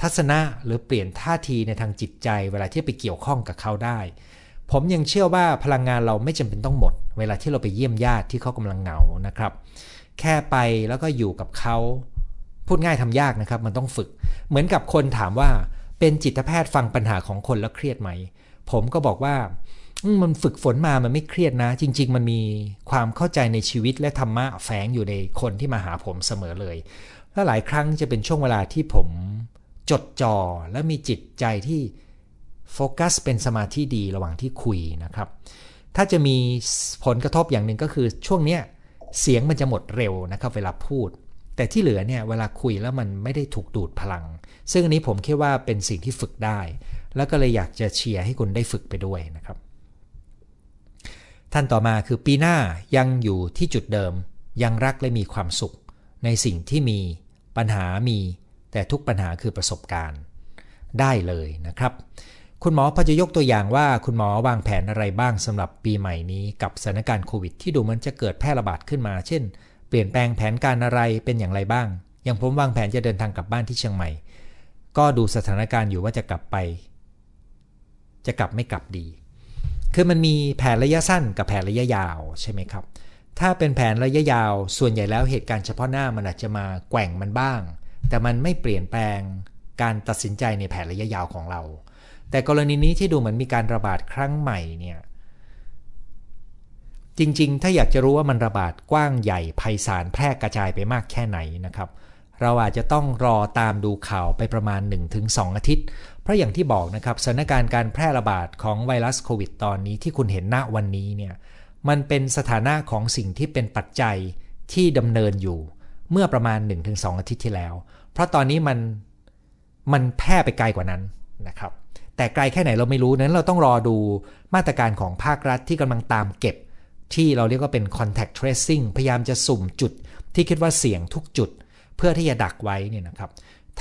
ทัศนะหรือเปลี่ยนท่าทีในทางจิตใจ เวลาที่ไปเกี่ยวข้องกับเขาได้ ผมยังเชื่อว่าพลังงานเราไม่จำเป็นต้องหมด เวลาที่เราไปเยี่ยมญาติที่เขากำลังเหงานะครับ แค่ไปแล้วก็อยู่กับเขาพูดง่ายทำยากนะครับ มันต้องฝึก เหมือนกับคนถามว่าเป็นจิตแพทย์ฟังปัญหาของคนแล้วเครียดไหม ผมก็บอกว่ามันฝึกฝนมามันไม่เครียดนะ จริง ๆ มันมีความเข้าใจในชีวิตและธรรมะแฝงอยู่ในคนที่มาหาผมเสมอเลย และหลายครั้งจะเป็นช่วงเวลาที่ผม จดจ่อและมีจิตใจที่โฟกัสเป็นสมาธิดีระหว่างที่คุยนะครับ ถ้าจะมีผลกระทบอย่างหนึ่งก็คือช่วงเนี้ยเสียงมันจะหมดเร็วนะครับเวลาพูด แต่ที่เหลือเนี่ยเวลาคุยแล้วมันไม่ได้ถูกดูดพลัง ซึ่งอันนี้ผมคิดว่าเป็นสิ่งที่ฝึกได้ แล้วก็เลยอยากจะเชียร์ให้คุณได้ฝึกไปด้วยนะครับ ท่านต่อมาคือปีหน้ายังอยู่ที่จุดเดิม ยังรักและมีความสุข ในสิ่งที่มีปัญหามี แต่ทุกปัญหาคือประสบการณ์ได้เลยนะครับ คุณหมอพอจะยกตัวอย่างว่าคุณหมอวางแผนอะไรบ้างสำหรับปีใหม่นี้กับสถานการณ์โควิด ที่ดูมันจะเกิดแพร่ระบาดขึ้นมา เช่น เปลี่ยนแปลงแผนการอะไรเป็นอย่างไรบ้าง อย่างผมวางแผนจะเดินทางกลับบ้านที่เชียงใหม่ ก็ดูสถานการณ์อยู่ว่าจะกลับไป จะกลับไม่กลับดี คือมันมีแผนระยะสั้นกับแผนระยะยาวใช่ไหมครับ ถ้าเป็นแผนระยะยาว ส่วนใหญ่แล้วเหตุการณ์เฉพาะหน้ามันอาจจะมาแกว่งมันบ้าง แต่มันไม่เปลี่ยนแปลงการตัดสินใจในแผนระยะยาวของเรา แต่กรณีนี้ที่ดูเหมือนมีการระบาดครั้งใหม่เนี่ยจริงๆ ถ้าอยากจะรู้ว่ามันระบาดกว้างใหญ่ไพศาลแพร่กระจายไปมากแค่ไหนนะครับ เราอาจจะต้องรอตามดูข่าวไปประมาณ 1-2 อาทิตย์ เพราะอย่างที่บอกนะครับสถานการณ์การแพร่ระบาดของไวรัสโควิดตอนนี้ที่คุณเห็นณวันนี้เนี่ยมันเป็นสถานะของสิ่งที่เป็นปัจจัยที่ดำเนินอยู่ เมื่อประมาณ 1-2 อาทิตย์ที่แล้ว เพราะตอนนี้มันมันแพร่ไปไกลกว่านั้นนะครับ แต่ไกลแค่ไหนเราไม่รู้นั้นเราต้องรอดูมาตรการของภาครัฐที่กำลังตามเก็บ ที่เราเรียกว่าเป็น contact tracing พยายามจะสุ่มจุดที่คิดว่าเสี่ยงทุกจุด เพื่อที่จะดักไว้เนี่ยนะครับ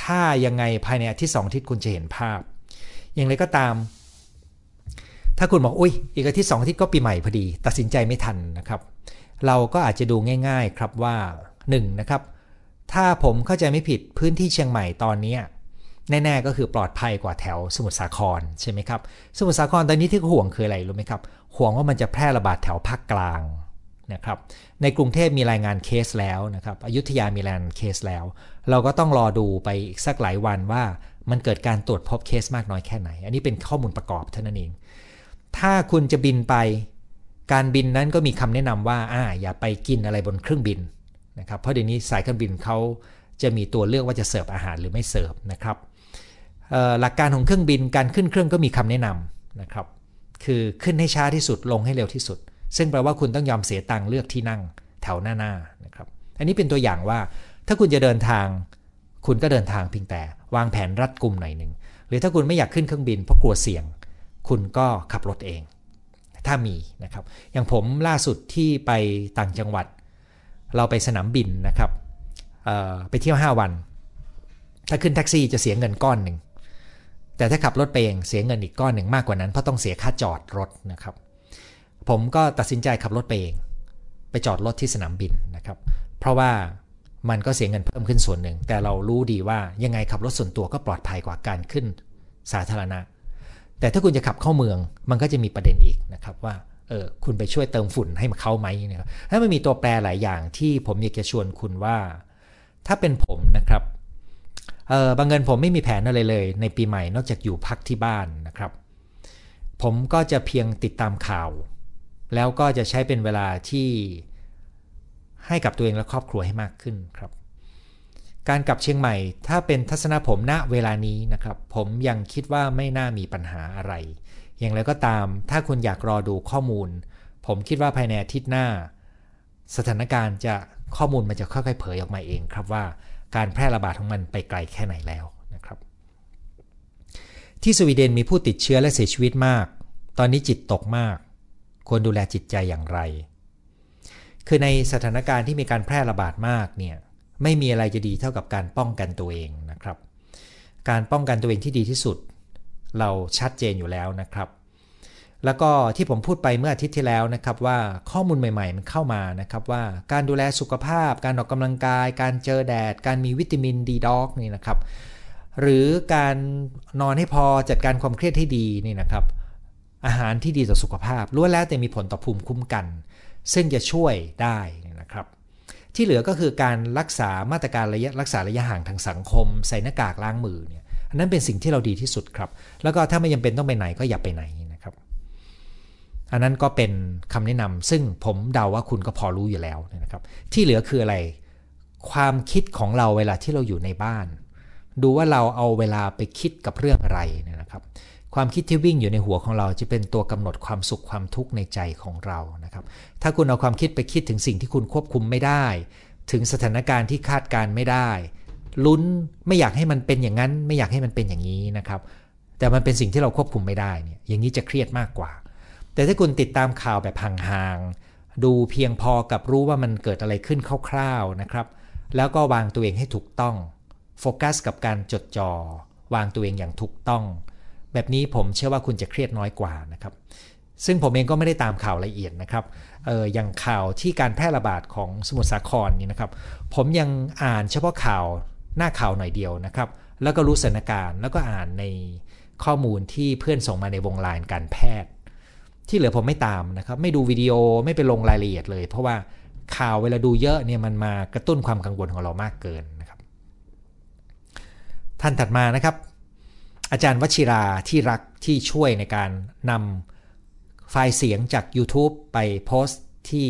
ถ้ายังไงภายในอาทิตย์สองอาทิตย์คุณจะเห็นภาพ อย่างไรก็ตาม ถ้าคุณบอกอุ้ยอีกอาทิตย์สองอาทิตย์ก็ปีใหม่พอดี ตัดสินใจไม่ทันนะครับ เราก็อาจจะดูง่าย ๆ ครับว่า 1 นะครับ ถ้าผมเข้าใจไม่ผิดพื้นที่เชียงใหม่ตอนนี้แน่ๆก็คือปลอดภัยกว่าแถวสมุทรสาครใช่ไหมครับ สมุทรสาครตอนนี้ที่ห่วงคืออะไรรู้ไหมครับ ห่วงว่ามันจะแพร่ระบาดแถวภาคกลางนะครับในกรุงเทพมีรายงานเคสแล้วนะครับอยุธยามีรายงานเคสแล้ว เราก็ต้องรอดูไปอีกสักหลายวันว่ามันเกิดการตรวจพบเคสมากน้อยแค่ไหน อันนี้เป็นข้อมูลประกอบเท่านั้นเอง ถ้าคุณจะบินไป การบินนั้นก็มีคำแนะนำว่าอ่าอย่าไปกินอะไรบนเครื่องบิน นะครับเพราะเดี๋ยวนี้สายการบินเขาจะมีตัวเลือกว่าจะเสิร์ฟอาหารหรือไม่เสิร์ฟนะครับหลักการของเครื่องบินการขึ้นเครื่องก็มีคำแนะนำนะครับคือขึ้นให้ช้าที่สุดลงให้เร็วที่สุด ซึ่งแปลว่าคุณต้องยอมเสียตังค์เลือกที่นั่งแถวหน้าๆนะครับอันนี้เป็นตัวอย่างว่าถ้าคุณจะเดินทาง คุณก็เดินทางเพียงแต่ วางแผนรัดกุมหน่อยหนึ่งหรือถ้าคุณไม่อยากขึ้นเครื่องบินเพราะกลัวเสี่ยง คุณก็ขับรถเอง ถ้ามีนะครับอย่างผมล่าสุดที่ไปต่างจังหวัด เราไปสนามบินนะครับไปเที่ยว 5 วัน ถ้าขึ้นแท็กซี่จะเสียเงินก้อนหนึ่ง แต่ถ้าขับรถไปเองเสียเงินอีกก้อนหนึ่งมากกว่านั้นเพราะต้องเสียค่าจอดรถนะครับ ผมก็ตัดสินใจขับรถไปเอง ไปจอดรถที่สนามบินนะครับ เพราะว่ามันก็เสียเงินเพิ่มขึ้นส่วนหนึ่ง แต่เรารู้ดีว่ายังไงขับรถส่วนตัวก็ปลอดภัยกว่าการขึ้นสาธารณะ แต่ถ้าคุณจะขับเข้าเมืองมันก็จะมีประเด็นอีกนะครับว่า เออคุณไปช่วยเติมฝุ่นให้มันเข้าไหมนะครับถ้ามันมีตัวแปรหลายอย่างที่ผมอยากจะชวนคุณว่า ถ้าเป็นผมนะครับเออบางเงินผมไม่มีแผนอะไรเลย ในปีใหม่นอกจากอยู่พักที่บ้านนะครับ ผมก็จะเพียงติดตามข่าว แล้วก็จะใช้เป็นเวลาที่ให้กับตัวเองและครอบครัวให้มากขึ้นครับ การกลับเชียงใหม่ ถ้าเป็นทัศนผมณเวลานี้นะครับ ผมยังคิดว่าไม่น่ามีปัญหาอะไร อย่างไรก็ตาม ถ้าคุณอยากรอดูข้อมูล ผมคิดว่าภายในอาทิตย์หน้า สถานการณ์จะข้อมูลมันจะค่อยๆเผยออกมาเองครับว่าการแพร่ระบาดของมันไปไกลแค่ไหนแล้วนะครับ ที่สวีเดนมีผู้ติดเชื้อและเสียชีวิตมาก ตอนนี้จิตตกมาก ควรดูแลจิตใจอย่างไร คือในสถานการณ์ที่มีการแพร่ระบาดมากเนี่ยไม่มีอะไรจะดีเท่ากับการป้องกันตัวเองนะครับ การป้องกันตัวเองที่ดีที่สุด เราชัดเจนอยู่แล้วนะครับ แล้วก็ที่ผมพูดไปเมื่ออาทิตย์ที่แล้วนะครับว่าข้อมูลใหม่ๆ มันเข้ามานะครับว่าการดูแลสุขภาพ การออกกำลังกาย การเจอแดด การมีวิตามินดีด็อกนี่นะครับ หรือการนอนให้พอจัดการความเครียดให้ดีนี่นะครับ อาหารที่ดีต่อสุขภาพล้วนแล้วแต่มีผลต่อภูมิคุ้มกัน ซึ่งจะช่วยได้นะครับที่เหลือก็คือการรักษามาตรการระยะรักษาระยะห่างทางสังคม ใส่หน้ากากล้างมือเนี่ย นนั้นเป็นสิ่งที่เราดีที่สุดครับ แล้วก็ถ้าไม่จาเป็นต้องไปไหนก็อย่าไปไหนนะครับ อันนั้นก็เป็นคำแนะนำซึ่งผมเดาว่าคุณก็พอรู้อยู่แล้วนะครับ ที่เหลือคืออะไร ความคิดของเราเวลาที่เราอยู่ในบ้าน ดูว่าเราเอาเวลาไปคิดกับเรื่องอะไรนะครับ ความคิดที่วิ่งอยู่ในหัวของเราจะเป็นตัวกำหนดความสุขความทุกข์ในใจของเรานะครับ ถ้าคุณเอาความคิดไปคิดถึงสิ่งที่คุณควบคุมไม่ได้ ถึงสถานการณ์ที่คาดการไม่ได้ ลุ้นไม่อยากให้มันเป็นอย่างนั้น ไม่อยากให้มันเป็นอย่างนี้นะครับ แต่มันเป็นสิ่งที่เราควบคุมไม่ได้เนี่ยอย่างนี้จะเครียดมากกว่า แต่ถ้าคุณติดตามข่าวแบบห่างๆดูเพียงพอกับรู้ว่ามันเกิดอะไรขึ้นคร่าวๆนะครับ แล้วก็วางตัวเองให้ถูกต้องโฟกัสกับการจดจอ่อวางตัวเองอย่างถูกต้อง แบบนี้ผมเชื่อว่าคุณจะเครียดน้อยกว่านะครับ ซึ่งผมเองก็ไม่ได้ตามข่าวละเอียดนะครับเอออย่างข่าวที่การแพร่ระบาดของสมุทรสาครนี่นะครับ ผมยังอ่านเฉพาะข่าว หน้าข่าวหน่อยเดียวนะครับ แล้วก็รู้สถานการณ์แล้วก็อ่านในข้อมูลที่เพื่อนส่งมาในวงไลน์การแพทย์ ที่เหลือผมไม่ตามนะครับ ไม่ดูวิดีโอไม่ไปลงรายละเอียดเลย เพราะว่าข่าวเวลาดูเยอะเนี่ยมันมากระตุ้นความกังวลของเรามากเกินนะครับ ท่านถัดมานะครับ อาจารย์วชิราที่รักที่ช่วยในการนำไฟล์เสียงจาก YouTube ไปโพสต์ที่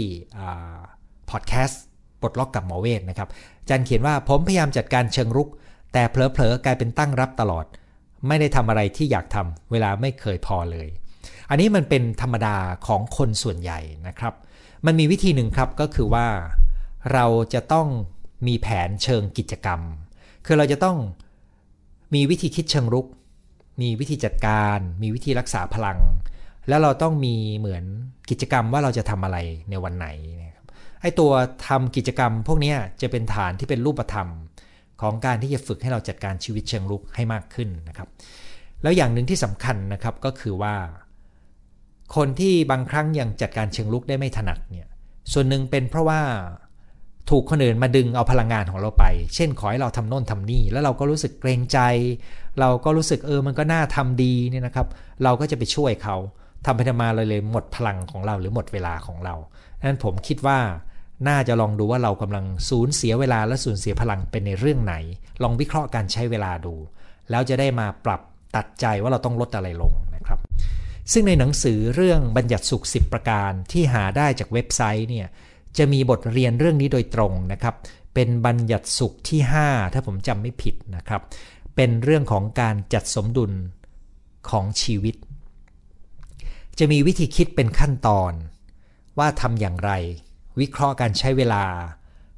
พอดแคสต์ปลดล็อกกับหมอเวทนะครับ จารย์เขียนว่าผมพยายามจัดการเชิงรุก แต่เผลอๆกลายเป็นตั้งรับตลอด ไม่ได้ทำอะไรที่อยากทำเวลาไม่เคยพอเลย อันนี้มันเป็นธรรมดาของคนส่วนใหญ่นะครับ มันมีวิธีหนึ่งครับก็คือว่า เราจะต้องมีแผนเชิงกิจกรรม คือเราจะต้องมีวิธีคิดเชิงรุก มีวิธีจัดการ มีวิธีรักษาพลัง แล้วเราต้องมีเหมือนกิจกรรมว่าเราจะทำอะไรในวันไหน ไอตัวทำกิจกรรมพวกนี้จะเป็นฐานที่เป็นรูปธรรม ของการที่จะฝึกให้เราจัดการชีวิตเชิงรุกให้มากขึ้นนะครับ แล้วอย่างหนึ่งที่สำคัญนะครับก็คือว่า คนที่บางครั้งยังจัดการเชิงลุกได้ไม่ถนัดเนี่ยส่วนหนึ่งเป็นเพราะว่าถูกคนอื่นมาดึงเอาพลังงานของเราไป เช่นขอให้เราทำโน่นทำนี่ แล้วเราก็รู้สึกเกรงใจ เราก็รู้สึกเออมันก็น่าทำดีเนี่ยนะครับ เราก็จะไปช่วยเขาทำไปทำมาเลยเลยหมดพลังของเราหรือหมดเวลาของเราดังนั้นผมคิดว่า น่าจะลองดูว่าเรากำลังสูญเสียเวลาและสูญเสียพลังเป็นในเรื่องไหน ลองวิเคราะห์การใช้เวลาดู แล้วจะได้มาปรับตัดใจว่าเราต้องลดอะไรลงนะครับ ซึ่งในหนังสือเรื่องบัญญัติสุข 10 ประการที่หาได้จากเว็บไซต์เนี่ยจะมีบทเรียนเรื่องนี้โดยตรงนะครับ เป็นบัญญัติสุขที่ 5 ถ้าผมจำไม่ผิดนะครับ เป็นเรื่องของการจัดสมดุลของชีวิต จะมีวิธีคิดเป็นขั้นตอนว่าทำอย่างไร วิเคราะห์การใช้เวลา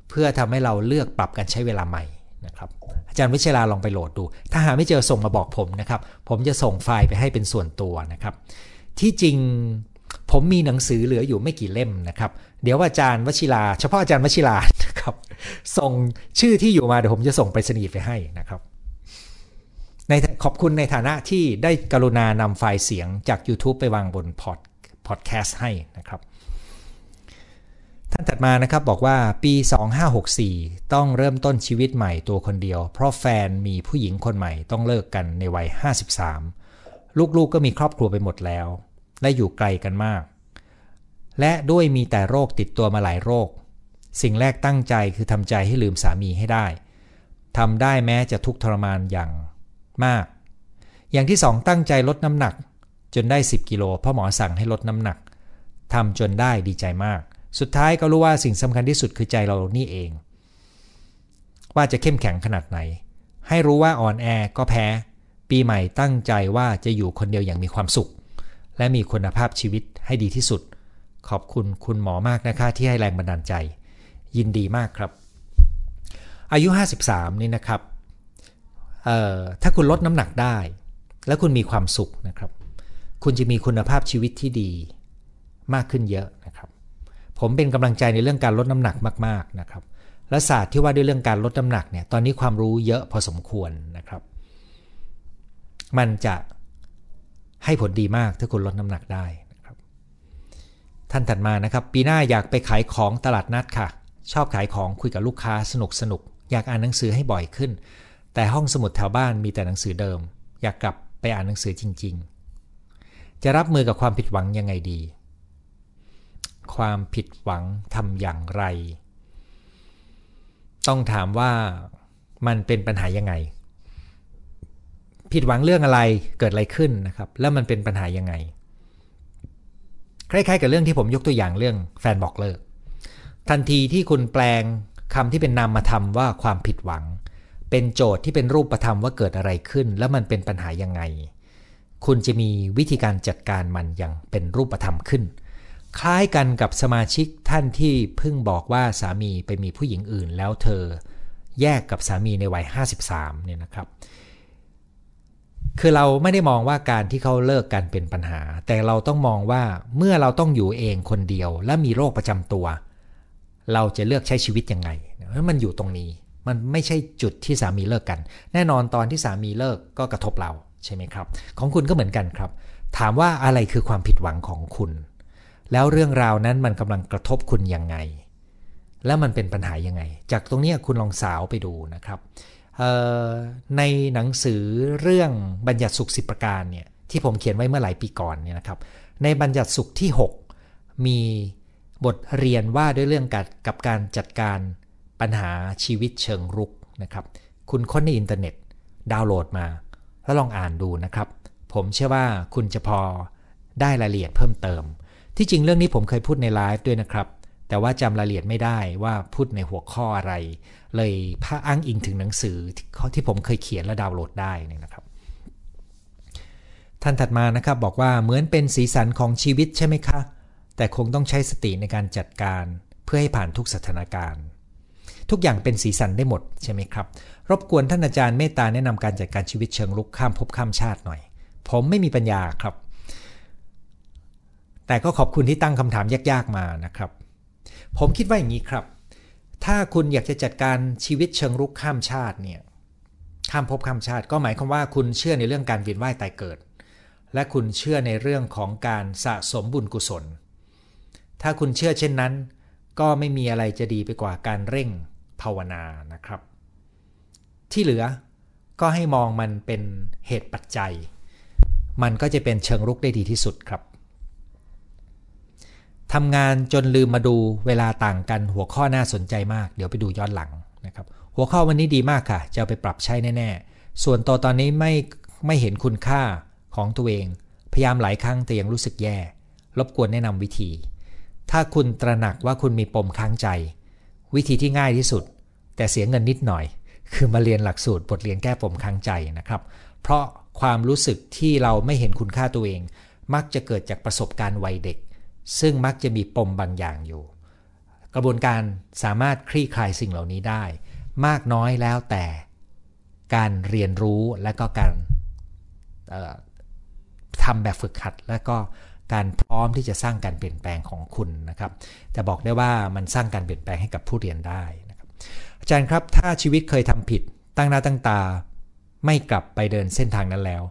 เพื่อทำให้เราเลือกปรับการใช้เวลาใหม่นะครับอาจารย์วิชลาลองไปโหลดดู ถ้าหาไม่เจอส่งมาบอกผมนะครับ ผมจะส่งไฟล์ไปให้เป็นส่วนตัวนะครับ ที่จริงผมมีหนังสือเหลืออยู่ไม่กี่เล่มนะครับ เดี๋ยวอาจารย์วชิราเฉพาะอาจารย์วชิรานะครับ ส่งชื่อที่อยู่มาเดี๋ยวผมจะส่งไปสนีไปให้นะครับ ในขอบคุณในฐานะที่ได้กรุณานำไฟล์เสียงจาก YouTube ไปวางบนพอดพอดแคสต์ให้นะครับ ท่านถัดมานะครับบอกว่าปี 2564 ต้องเริ่มต้นชีวิตใหม่ตัวคนเดียว เพราะแฟนมีผู้หญิงคนใหม่ต้องเลิกกันในวัย 53 ลูกๆกก็มีครอบครัวไปหมดแล้ว และอยู่ไกลกันมาก และด้วยมีแต่โรคติดตัวมาหลายโรค สิ่งแรกตั้งใจคือทำใจให้ลืมสามีให้ได้ทำได้แม้จะทุกทรมานอย่างมาก อย่างที่สองตั้งใจลดน้ำหนัก จนได้ 10 กิโลเพราะหมอสั่งให้ลดน้ำหนักทำจนได้ดีใจมาก สุดท้ายก็รู้ว่าสิ่งสำคัญที่สุดคือใจเรานี่เอง ว่าจะเข้มแข็งขนาดไหน ให้รู้ว่าอ่อนแอก็แพ้ ปีใหม่ตั้งใจว่าจะอยู่คนเดียวอย่างมีความสุข และมีคุณภาพชีวิตให้ดีที่สุด ขอบคุณคุณหมอมากนะคะที่ให้แรงบันดาลใจ ยินดีมากครับ อายุ 53 นี่นะครับถ้าคุณลดน้ำหนักได้ และคุณมีความสุขนะครับ คุณจะมีคุณภาพชีวิตที่ดีมากขึ้นเยอะนะครับ ผมเป็นกำลังใจในเรื่องการลดน้ำหนักมากๆนะครับ และศาสตร์ที่ว่าด้วยเรื่องการลดน้ำหนักเนี่ยตอนนี้ความรู้เยอะพอสมควรนะครับ มันจะให้ผลดีมากถ้าคุณลดน้ำหนักได้นะครับ ท่านถัดมานะครับ ปีหน้าอยากไปขายของตลาดนัดค่ะ ชอบขายของคุยกับลูกค้าสนุกสนุกอยากอ่านหนังสือให้บ่อยขึ้น แต่ห้องสมุดแถวบ้านมีแต่หนังสือเดิม อยากกลับไปอ่านหนังสือจริง ๆ จะรับมือกับความผิดหวังยังไงดี ความผิดหวังทำอย่างไร ต้องถามว่ามันเป็นปัญหายังไง ผิดหวังเรื่องอะไรเกิดอะไรขึ้นนะครับ แล้วมันเป็นปัญหายังไง คล้ายๆ กับเรื่องที่ผมยกตัวอย่างเรื่องแฟนบอกเลิก ทันทีที่คุณแปลงคำที่เป็นนามธรรมว่าความผิดหวัง เป็นโจทย์ที่เป็นรูปธรรมว่าเกิดอะไรขึ้น แล้วมันเป็นปัญหายังไง คุณจะมีวิธีการจัดการมันอย่างเป็นรูปธรรมขึ้น คล้ายกันกับสมาชิกท่านที่เพิ่งบอกว่าสามีไปมีผู้หญิงอื่น แล้วเธอแยกกับสามีในวัย 53เนี่ยนะครับ คือเราไม่ได้มองว่าการที่เขาเลิกกันเป็นปัญหา แต่เราต้องมองว่าเมื่อเราต้องอยู่เองคนเดียว และมีโรคประจำตัว เราจะเลือกใช้ชีวิตยังไงมันอยู่ตรงนี้ มันไม่ใช่จุดที่สามีเลิกกัน แน่นอนตอนที่สามีเลิกก็กระทบเราใช่ไหมครับ ของคุณก็เหมือนกันครับ ถามว่าอะไรคือความผิดหวังของคุณ แล้วเรื่องราวนั้นมันกำลังกระทบคุณยังไง แล้วมันเป็นปัญหายังไง จากตรงนี้คุณลองสาวไปดูนะครับในหนังสือเรื่องบัญญัติสุขสิบประการเนี่ยที่ผมเขียนไว้เมื่อหลายปีก่อนเนี่ยนะครับ ในบัญญัติสุขที่ 6 มีบทเรียนว่าด้วยเรื่องกับกับการจัดการปัญหาชีวิตเชิงรุกนะครับ คุณค้นในอินเทอร์เน็ตดาวน์โหลดมา แล้วลองอ่านดูนะครับ ผมเชื่อว่าคุณจะพอได้รายละเอียดเพิ่มเติม ที่จริงเรื่องนี้ผมเคยพูดในไลฟ์ด้วยนะครับ แต่ว่าจำรายละเอียดไม่ได้ว่าพูดในหัวข้ออะไร เลยพาอ้างอิงถึงหนังสือที่ผมเคยเขียนและดาวน์โหลดได้นี่นะครับ ท่านถัดมานะครับบอกว่าเหมือนเป็นสีสันของชีวิตใช่ไหมคะ แต่คงต้องใช้สติในการจัดการ เพื่อให้ผ่านทุกสถานการณ์ ทุกอย่างเป็นสีสันได้หมดใช่ไหมครับ รบกวนท่านอาจารย์เมตตาแนะนำการจัดการชีวิตเชิงลุกข้ามภพข้ามชาติหน่อย ผมไม่มีปัญญาครับ แต่ก็ขอบคุณที่ตั้งคำถามยากๆมานะครับ ผมคิดว่าอย่างนี้ครับ ถ้าคุณอยากจะจัดการชีวิตเชิงลุกข้ามชาติเนี่ยข้ามภพข้ามชาติ ก็หมายความว่าคุณเชื่อในเรื่องการเวียนว่ายตายเกิด และคุณเชื่อในเรื่องของการสะสมบุญกุศล ถ้าคุณเชื่อเช่นนั้น ก็ไม่มีอะไรจะดีไปกว่าการเร่งภาวนานะครับ ที่เหลือก็ให้มองมันเป็นเหตุปัจจัย มันก็จะเป็นเชิงรุกได้ดีที่สุดครับ ทำงานจนลืมมาดูเวลาต่างกันหัวข้อน่าสนใจมาก เดี๋ยวไปดูย้อนหลังนะครับ หัวข้อวันนี้ดีมากค่ะ จะไปปรับใช้แน่ๆ ส่วนตัวตอนนี้ไม่ไม่เห็นคุณค่าของตัวเอง พยายามหลายครั้งแต่ยังรู้สึกแย่ รบกวนแนะนำวิธี ถ้าคุณตระหนักว่าคุณมีปมค้างใจ วิธีที่ง่ายที่สุด แต่เสียเงินนิดหน่อย คือมาเรียนหลักสูตรบทเรียนแก้ปมค้างใจนะครับ เพราะความรู้สึกที่เราไม่เห็นคุณค่าตัวเอง มักจะเกิดจากประสบการณ์วัยเด็ก ซึ่งมักจะมีปมบางอย่างอยู่ กระบวนการสามารถคลี่คลายสิ่งเหล่านี้ได้ มากน้อยแล้วแต่การเรียนรู้และก็การทำแบบฝึกหัด และก็การพร้อมที่จะสร้างการเปลี่ยนแปลงของคุณนะครับแต่บอกได้ว่ามันสร้างการเปลี่ยนแปลงให้กับผู้เรียนได้นะครับอาจารย์ครับถ้าชีวิตเคยทำผิด ตั้งหน้าตั้งตา ไม่กลับไปเดินเส้นทางนั้นแล้ว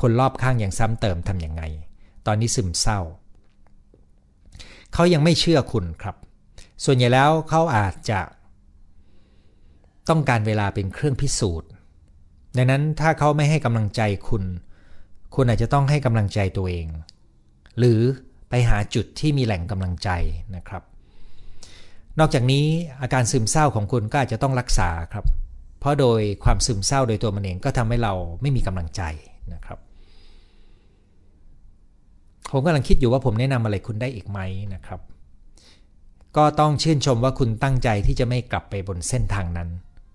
คนรอบข้างยังซ้ำเติมทำยังไง ตอนนี้ซึมเศร้า เขายังไม่เชื่อคุณครับ ส่วนใหญ่แล้วเขาอาจจะ ต้องการเวลาเป็นเครื่องพิสูจน์ ดังนั้นถ้าเขาไม่ให้กำลังใจคุณ คุณอาจจะต้องให้กำลังใจตัวเอง หรือไปหาจุดที่มีแหล่งกำลังใจนะครับ นอกจากนี้อาการซึมเศร้าของคุณก็อาจจะต้องรักษาครับ เพราะโดยความซึมเศร้าโดยตัวมันเองก็ทำให้เราไม่มีกำลังใจนะครับ ผมกำลังคิดอยู่ว่าผมแนะนำอะไรคุณได้อีกไหมนะครับ ก็ต้องชื่นชมว่าคุณตั้งใจที่จะไม่กลับไปบนเส้นทางนั้น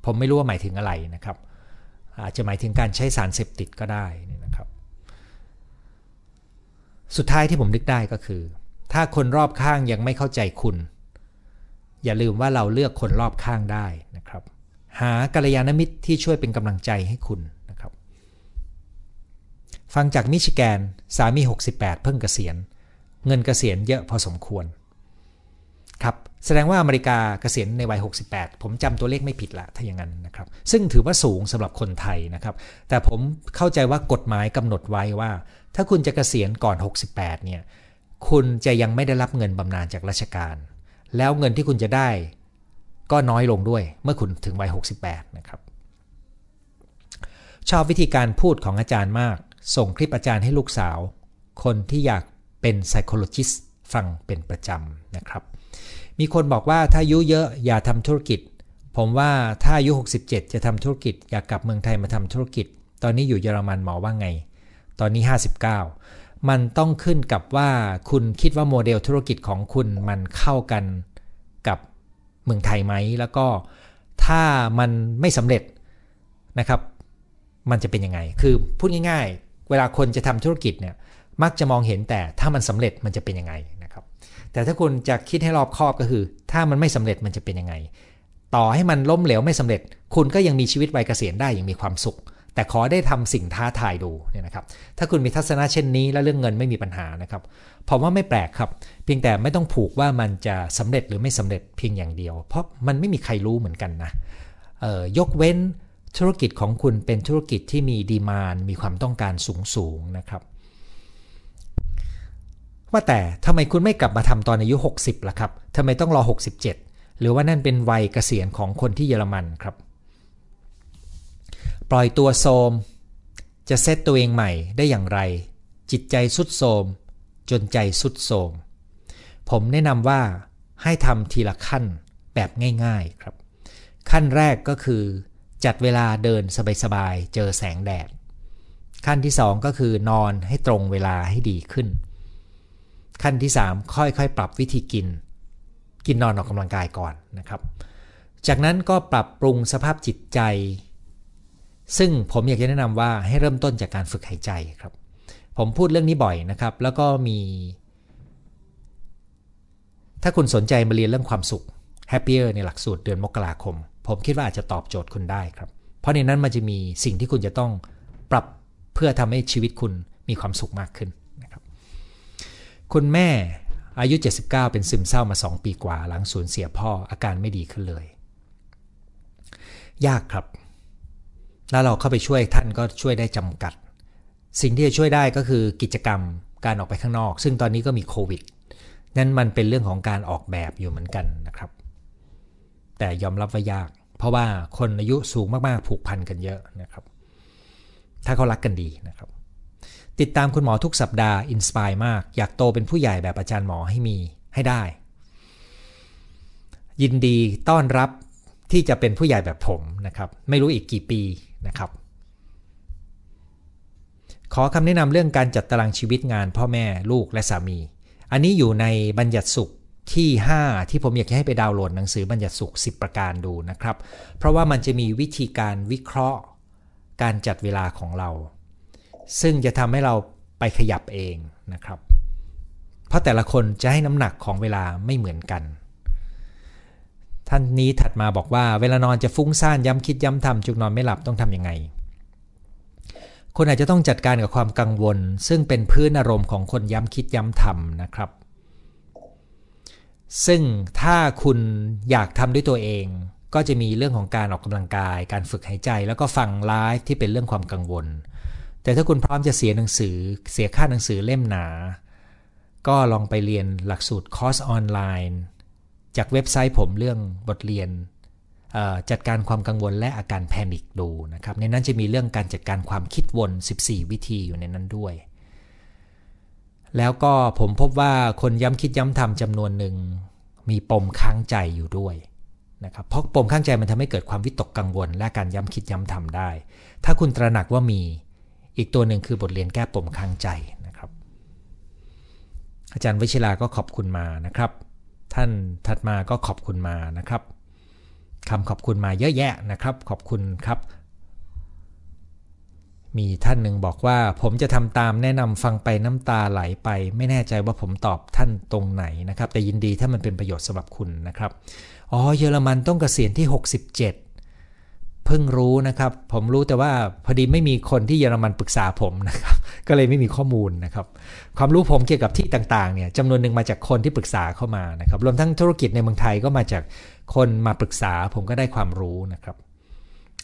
ผมไม่รู้ว่าหมายถึงอะไรนะครับ อาจจะหมายถึงการใช้สารเสพติดก็ได้นะครับ สุดท้ายที่ผมนึกได้ก็คือ ถ้าคนรอบข้างยังไม่เข้าใจคุณ อย่าลืมว่าเราเลือกคนรอบข้างได้นะครับ หากัลยาณมิตรที่ช่วยเป็นกำลังใจให้คุณ ฟังจากมิชิแกน สามี 68 เพิ่งเกษียณ เงินเกษียณเยอะพอสมควร ครับแสดงว่าอเมริกาเกษียณในวัย 68 ผมจำตัวเลขไม่ผิดละถ้าอย่างนั้นนะครับ ซึ่งถือว่าสูงสำหรับคนไทยนะครับ แต่ผมเข้าใจว่ากฎหมายกำหนดไว้ว่า ถ้าคุณจะเกษียณก่อน 68 เนี่ย คุณจะยังไม่ได้รับเงินบำนาญจากราชการ แล้วเงินที่คุณจะได้ก็น้อยลงด้วย เมื่อคุณถึงวัย 68 นะครับ ชอบวิธีการพูดของอาจารย์มาก ส่งคลิปอาจารย์ให้ลูกสาว คนที่อยากเป็น psychologist ฟังเป็นประจำนะครับ มีคนบอกว่าถ้าอายุเยอะอย่าทำธุรกิจ ผมว่าถ้าอายุ 67 จะทำธุรกิจ อยากกลับเมืองไทยมาทำธุรกิจ ตอนนี้อยู่เยอรมันหมอว่าไง ตอนนี้ 59 มันต้องขึ้นกับว่าคุณคิดว่าโมเดลธุรกิจของคุณมันเข้ากันกับเมืองไทยไหม แล้วก็ถ้ามันไม่สำเร็จนะครับ มันจะเป็นยังไง คือพูดง่ายๆ เวลาคนจะทำธุรกิจเนี่ยมักจะมองเห็นแต่ถ้ามันสำเร็จมันจะเป็นยังไงนะครับ แต่ถ้าคุณจะคิดให้รอบคอบก็คือ ถ้ามันไม่สำเร็จมันจะเป็นยังไง ต่อให้มันล้มเหลวไม่สำเร็จ คุณก็ยังมีชีวิตวัยเกษียณได้อย่างมีความสุข แต่ขอได้ทำสิ่งท้าทายดูเนี่ยนะครับ ถ้าคุณมีทัศนะเช่นนี้และเรื่องเงินไม่มีปัญหานะครับผมว่าไม่แปลกครับ เพียงแต่ไม่ต้องผูกว่ามันจะสำเร็จหรือไม่สำเร็จเพียงอย่างเดียว เพราะมันไม่มีใครรู้เหมือนกันนะยกเว้น ธุรกิจของคุณเป็นธุรกิจที่มีดีมานมีความต้องการสูงสูงนะครับ ว่าแต่ทำไมคุณไม่กลับมาทำตอนอายุ 60ล่ะครับทำไมต้องรอ 67 หรือว่านั่นเป็นวัยเกษียณของคนที่เยอรมันครับ ปล่อยตัวโทมจะเซตตัวเองใหม่ได้อย่างไร จิตใจสุดโทมจนใจสุดโทมผมแนะนำว่าให้ทำทีละขั้นแบบง่าย ๆครับ ขั้นแรกก็คือ จัดเวลาเดินสบายๆ เจอแสงแดด ขั้นที่ 2 ก็คือนอนให้ตรงเวลาให้ดีขึ้น ขั้นที่ 3 ค่อยๆ ปรับวิธีกิน กินนอนออกกำลังกายก่อนนะครับ จากนั้นก็ปรับปรุงสภาพจิตใจ ซึ่งผมอยากจะแนะนำว่าให้เริ่มต้นจากการฝึกหายใจครับ ผมพูดเรื่องนี้บ่อยนะครับ แล้วก็มี ถ้าคุณสนใจมาเรียนเรื่องความสุข Happier ในหลักสูตรเดือนมกราคม ผมคิดว่าอาจจะตอบโจทย์คุณได้ครับ เพราะในนั้นมันจะมีสิ่งที่คุณจะต้องปรับเพื่อทำให้ชีวิตคุณมีความสุขมากขึ้นนะครับ คุณแม่อายุ 79 เป็นซึมเศร้ามา 2 ปีกว่า หลังสูญเสียพ่ออาการไม่ดีขึ้นเลย ยากครับ แล้วเราเข้าไปช่วยท่านก็ช่วยได้จำกัด สิ่งที่จะช่วยได้ก็คือกิจกรรมการออกไปข้างนอก ซึ่งตอนนี้ก็มีโควิดนั่นมันเป็นเรื่องของการออกแบบอยู่เหมือนกันนะครับ แต่ยอมรับว่ายาก เพราะว่าคนอายุสูงมากๆ ผูกพันกันเยอะนะครับ ถ้าเขารักกันดีนะครับ ติดตามคุณหมอทุกสัปดาห์อินสปายมาก อยากโตเป็นผู้ใหญ่แบบอาจารย์หมอให้มีให้ได้ ยินดีต้อนรับที่จะเป็นผู้ใหญ่แบบผมนะครับ ไม่รู้อีกกี่ปีนะครับ ขอคำแนะนำเรื่องการจัดตารางชีวิตงานพ่อแม่ลูกและสามี อันนี้อยู่ในบัญญัติสุข ที่ 5 ที่ผมอยากให้ไปดาวน์โหลดหนังสือบัญญัติสุข 10 ประการดูนะครับ เพราะว่ามันจะมีวิธีการวิเคราะห์การจัดเวลาของเรา ซึ่งจะทำให้เราไปขยับเองนะครับ เพราะแต่ละคนจะให้น้ำหนักของเวลาไม่เหมือนกัน ท่านนี้ถัดมาบอกว่าเวลานอนจะฟุ้งซ่านย้ำคิดย้ำทำจุกนอนไม่หลับต้องทำยังไงคนอาจจะต้องจัดการกับความกังวล ซึ่งเป็นพื้นอารมณ์ของคนย้ำคิดย้ำทำนะครับ ซึ่งถ้าคุณอยากทำด้วยตัวเอง ก็จะมีเรื่องของการออกกำลังกาย การฝึกหายใจ แล้วก็ฟังไลฟ์ที่เป็นเรื่องความกังวล แต่ถ้าคุณพร้อมจะเสียหนังสือ เสียค่าหนังสือเล่มหนา ก็ลองไปเรียนหลักสูตรคอร์สออนไลน์ จากเว็บไซต์ผมเรื่องบทเรียนจัดการความกังวลและอาการแพนิคดูนะครับ ในนั้นจะมีเรื่องการจัดการความคิดวน 14 วิธีอยู่ในนั้นด้วย แล้วก็ผมพบว่าคนย้ำคิดย้ำทำจำนวนหนึ่งมีปมค้างใจอยู่ด้วยนะครับเพราะปมค้างใจมันทำให้เกิดความวิตกกังวล และการย้ำคิดย้ำทำได้ ถ้าคุณตระหนักว่ามีอีกตัวหนึ่งคือบทเรียนแก้ปมค้างใจนะครับ อาจารย์วิชิลาก็ขอบคุณมานะครับ ท่านถัดมาก็ขอบคุณมานะครับคำขอบคุณมาเยอะแยะนะครับ ขอบคุณครับ มีท่านหนึ่งบอกว่าผมจะทำตามแนะนำฟังไปน้ำตาไหลไป ไม่แน่ใจว่าผมตอบท่านตรงไหนนะครับ แต่ยินดีถ้ามันเป็นประโยชน์สำหรับคุณนะครับ อ๋อเยอรมันต้องเกษียณที่ 67 เพิ่งรู้นะครับ ผมรู้แต่ว่าพอดีไม่มีคนที่เยอรมันปรึกษาผมนะครับ ก็เลยไม่มีข้อมูลนะครับ ความรู้ผมเกี่ยวกับที่ต่างๆเนี่ยจำนวนหนึ่งมาจากคนที่ปรึกษาเข้ามานะครับรวมทั้งธุรกิจในเมืองไทยก็มาจากคนมาปรึกษา ผมก็ได้ความรู้นะครับ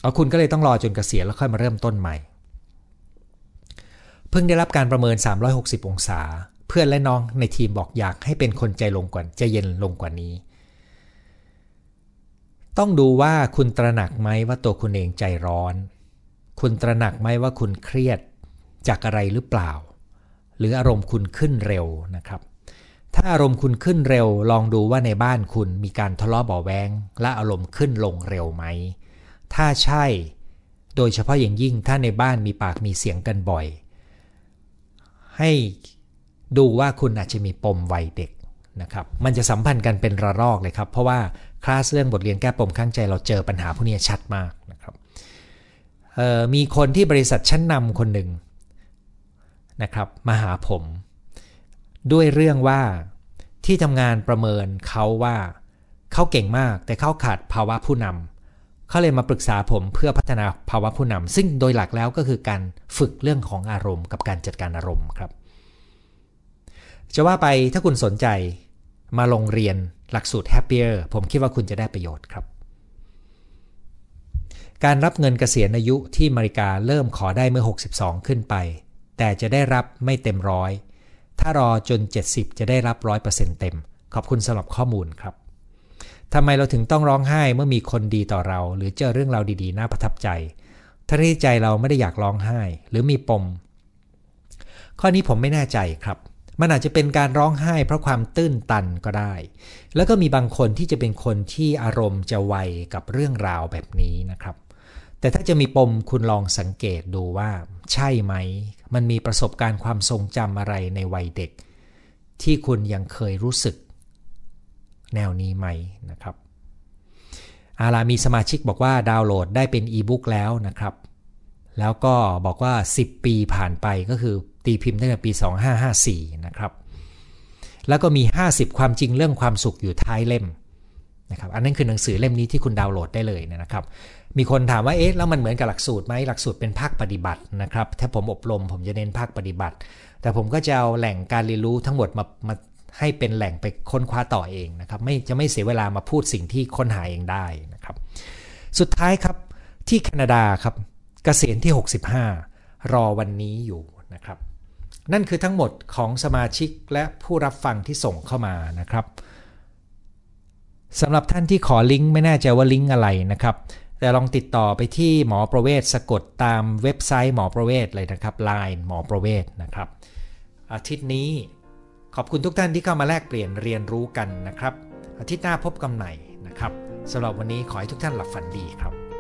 เอาคุณก็เลยต้องรอจนเกษียณแล้วค่อยมาเริ่มต้นใหม่ เพิ่งได้รับการประเมิน 360 องศา เพื่อนและน้องในทีมบอกอยากให้เป็นคนใจลงกว่าใจเย็นลงกว่านี้ ต้องดูว่าคุณตระหนักไหมว่าตัวคุณเองใจร้อน คุณตระหนักไหมว่าคุณเครียดจากอะไรหรือเปล่า หรืออารมณ์คุณขึ้นเร็วนะครับ ถ้าอารมณ์คุณขึ้นเร็ว ลองดูว่าในบ้านคุณมีการทะเลาะเบาแวงและอารมณ์ขึ้นลงเร็วไหม ถ้าใช่ โดยเฉพาะอย่างยิ่งถ้าในบ้านมีปากมีเสียงกันบ่อย ให้ดูว่าคุณอาจจะมีปมวัยเด็กนะครับ มันจะสัมพันธ์กันเป็นระลอกเลยครับ เพราะว่าคลาสเรื่องบทเรียนแก้ปมข้างใจเราเจอปัญหาพวกนี้ชัดมากนะครับมีคนที่บริษัทชั้นนำคนหนึ่งนะครับมาหาผม ด้วยเรื่องว่าที่ทำงานประเมินเขาว่าเขาเก่งมากแต่เขาขาดภาวะผู้นำ เขาเลยมาปรึกษาผมเพื่อพัฒนาภาวะผู้นำซึ่งโดยหลักแล้วก็คือการฝึกเรื่องของอารมณ์ กับการจัดการอารมณ์ครับ จะว่าไปถ้าคุณสนใจมาลงเรียนหลักสูตร Happier ผมคิดว่าคุณจะได้ประโยชน์ครับ การรับเงินเกษียณอายุที่อเมริกาเริ่มขอได้เมื่อ 62 ขึ้นไป แต่จะได้รับไม่เต็มร้อย ถ้ารอจน 70 จะได้รับ 100%เต็ม ขอบคุณสำหรับข้อมูลครับ ทำไมเราถึงต้องร้องไห้เมื่อมีคนดีต่อเรา หรือเจอเรื่องราวดีๆ น่าประทับใจทั้งที่ใจเราไม่ได้อยากร้องไห้ หรือมีปม ข้อนี้ผมไม่แน่ใจครับ มันอาจจะเป็นการร้องไห้เพราะความตื้นตันก็ได้ แล้วก็มีบางคนที่จะเป็นคนที่อารมณ์จะไวกับเรื่องราวแบบนี้นะครับ แต่ถ้าจะมีปมคุณลองสังเกตดูว่า ใช่ไหม มันมีประสบการณ์ความทรงจำอะไรในวัยเด็ก ที่คุณยังเคยรู้สึก แนวนี้ไหมนะครับอาลามีสมาชิกบอกว่าดาวน์โหลดได้เป็นอีบุ๊กแล้วนะครับ แล้วก็บอกว่า 10 ปีผ่านไปก็คือตีพิมพ์ตั้งแต่ปี 2554 นะครับ แล้วก็มี 50 ความจริงเรื่องความสุขอยู่ท้ายเล่มนะครับอันนั้นคือหนังสือเล่มนี้ที่คุณดาวน์โหลดได้เลยนะครับ มีคนถามว่าเอ๊ะแล้วมันเหมือนกับหลักสูตรไหมหลักสูตรเป็นภาคปฏิบัตินะครับ ถ้าผมอบรมผมจะเน้นภาคปฏิบัติ แต่ผมก็จะเอาแหล่งการเรียนรู้ทั้งหมดมามา ให้เป็นแหล่งไปค้นคว้าต่อเองนะครับไม่จะไม่เสียเวลามาพูดสิ่งที่ค้นหาเองได้นะครับ สุดท้ายครับที่แคนาดาครับกเกษียณที่ 65 รอวันนี้อยู่นะครับ นั่นคือทั้งหมดของสมาชิกและผู้รับฟังที่ส่งเข้ามานะครับสำหรับท่านที่ขอลิงก์ไม่แน่ใจว่าลิงก์อะไรนะครับ แต่ลองติดต่อไปที่หมอประเวศสะกดตามเว็บไซต์หมอประเวศเลยนะครับ Line หมอประเวศนะครับ อาทิตย์นี้ ขอบคุณทุกท่านที่เข้ามาแลกเปลี่ยนเรียนรู้กันนะครับ อาทิตย์หน้าพบกันใหม่นะครับสำหรับวันนี้ขอให้ทุกท่านหลับฝันดีครับ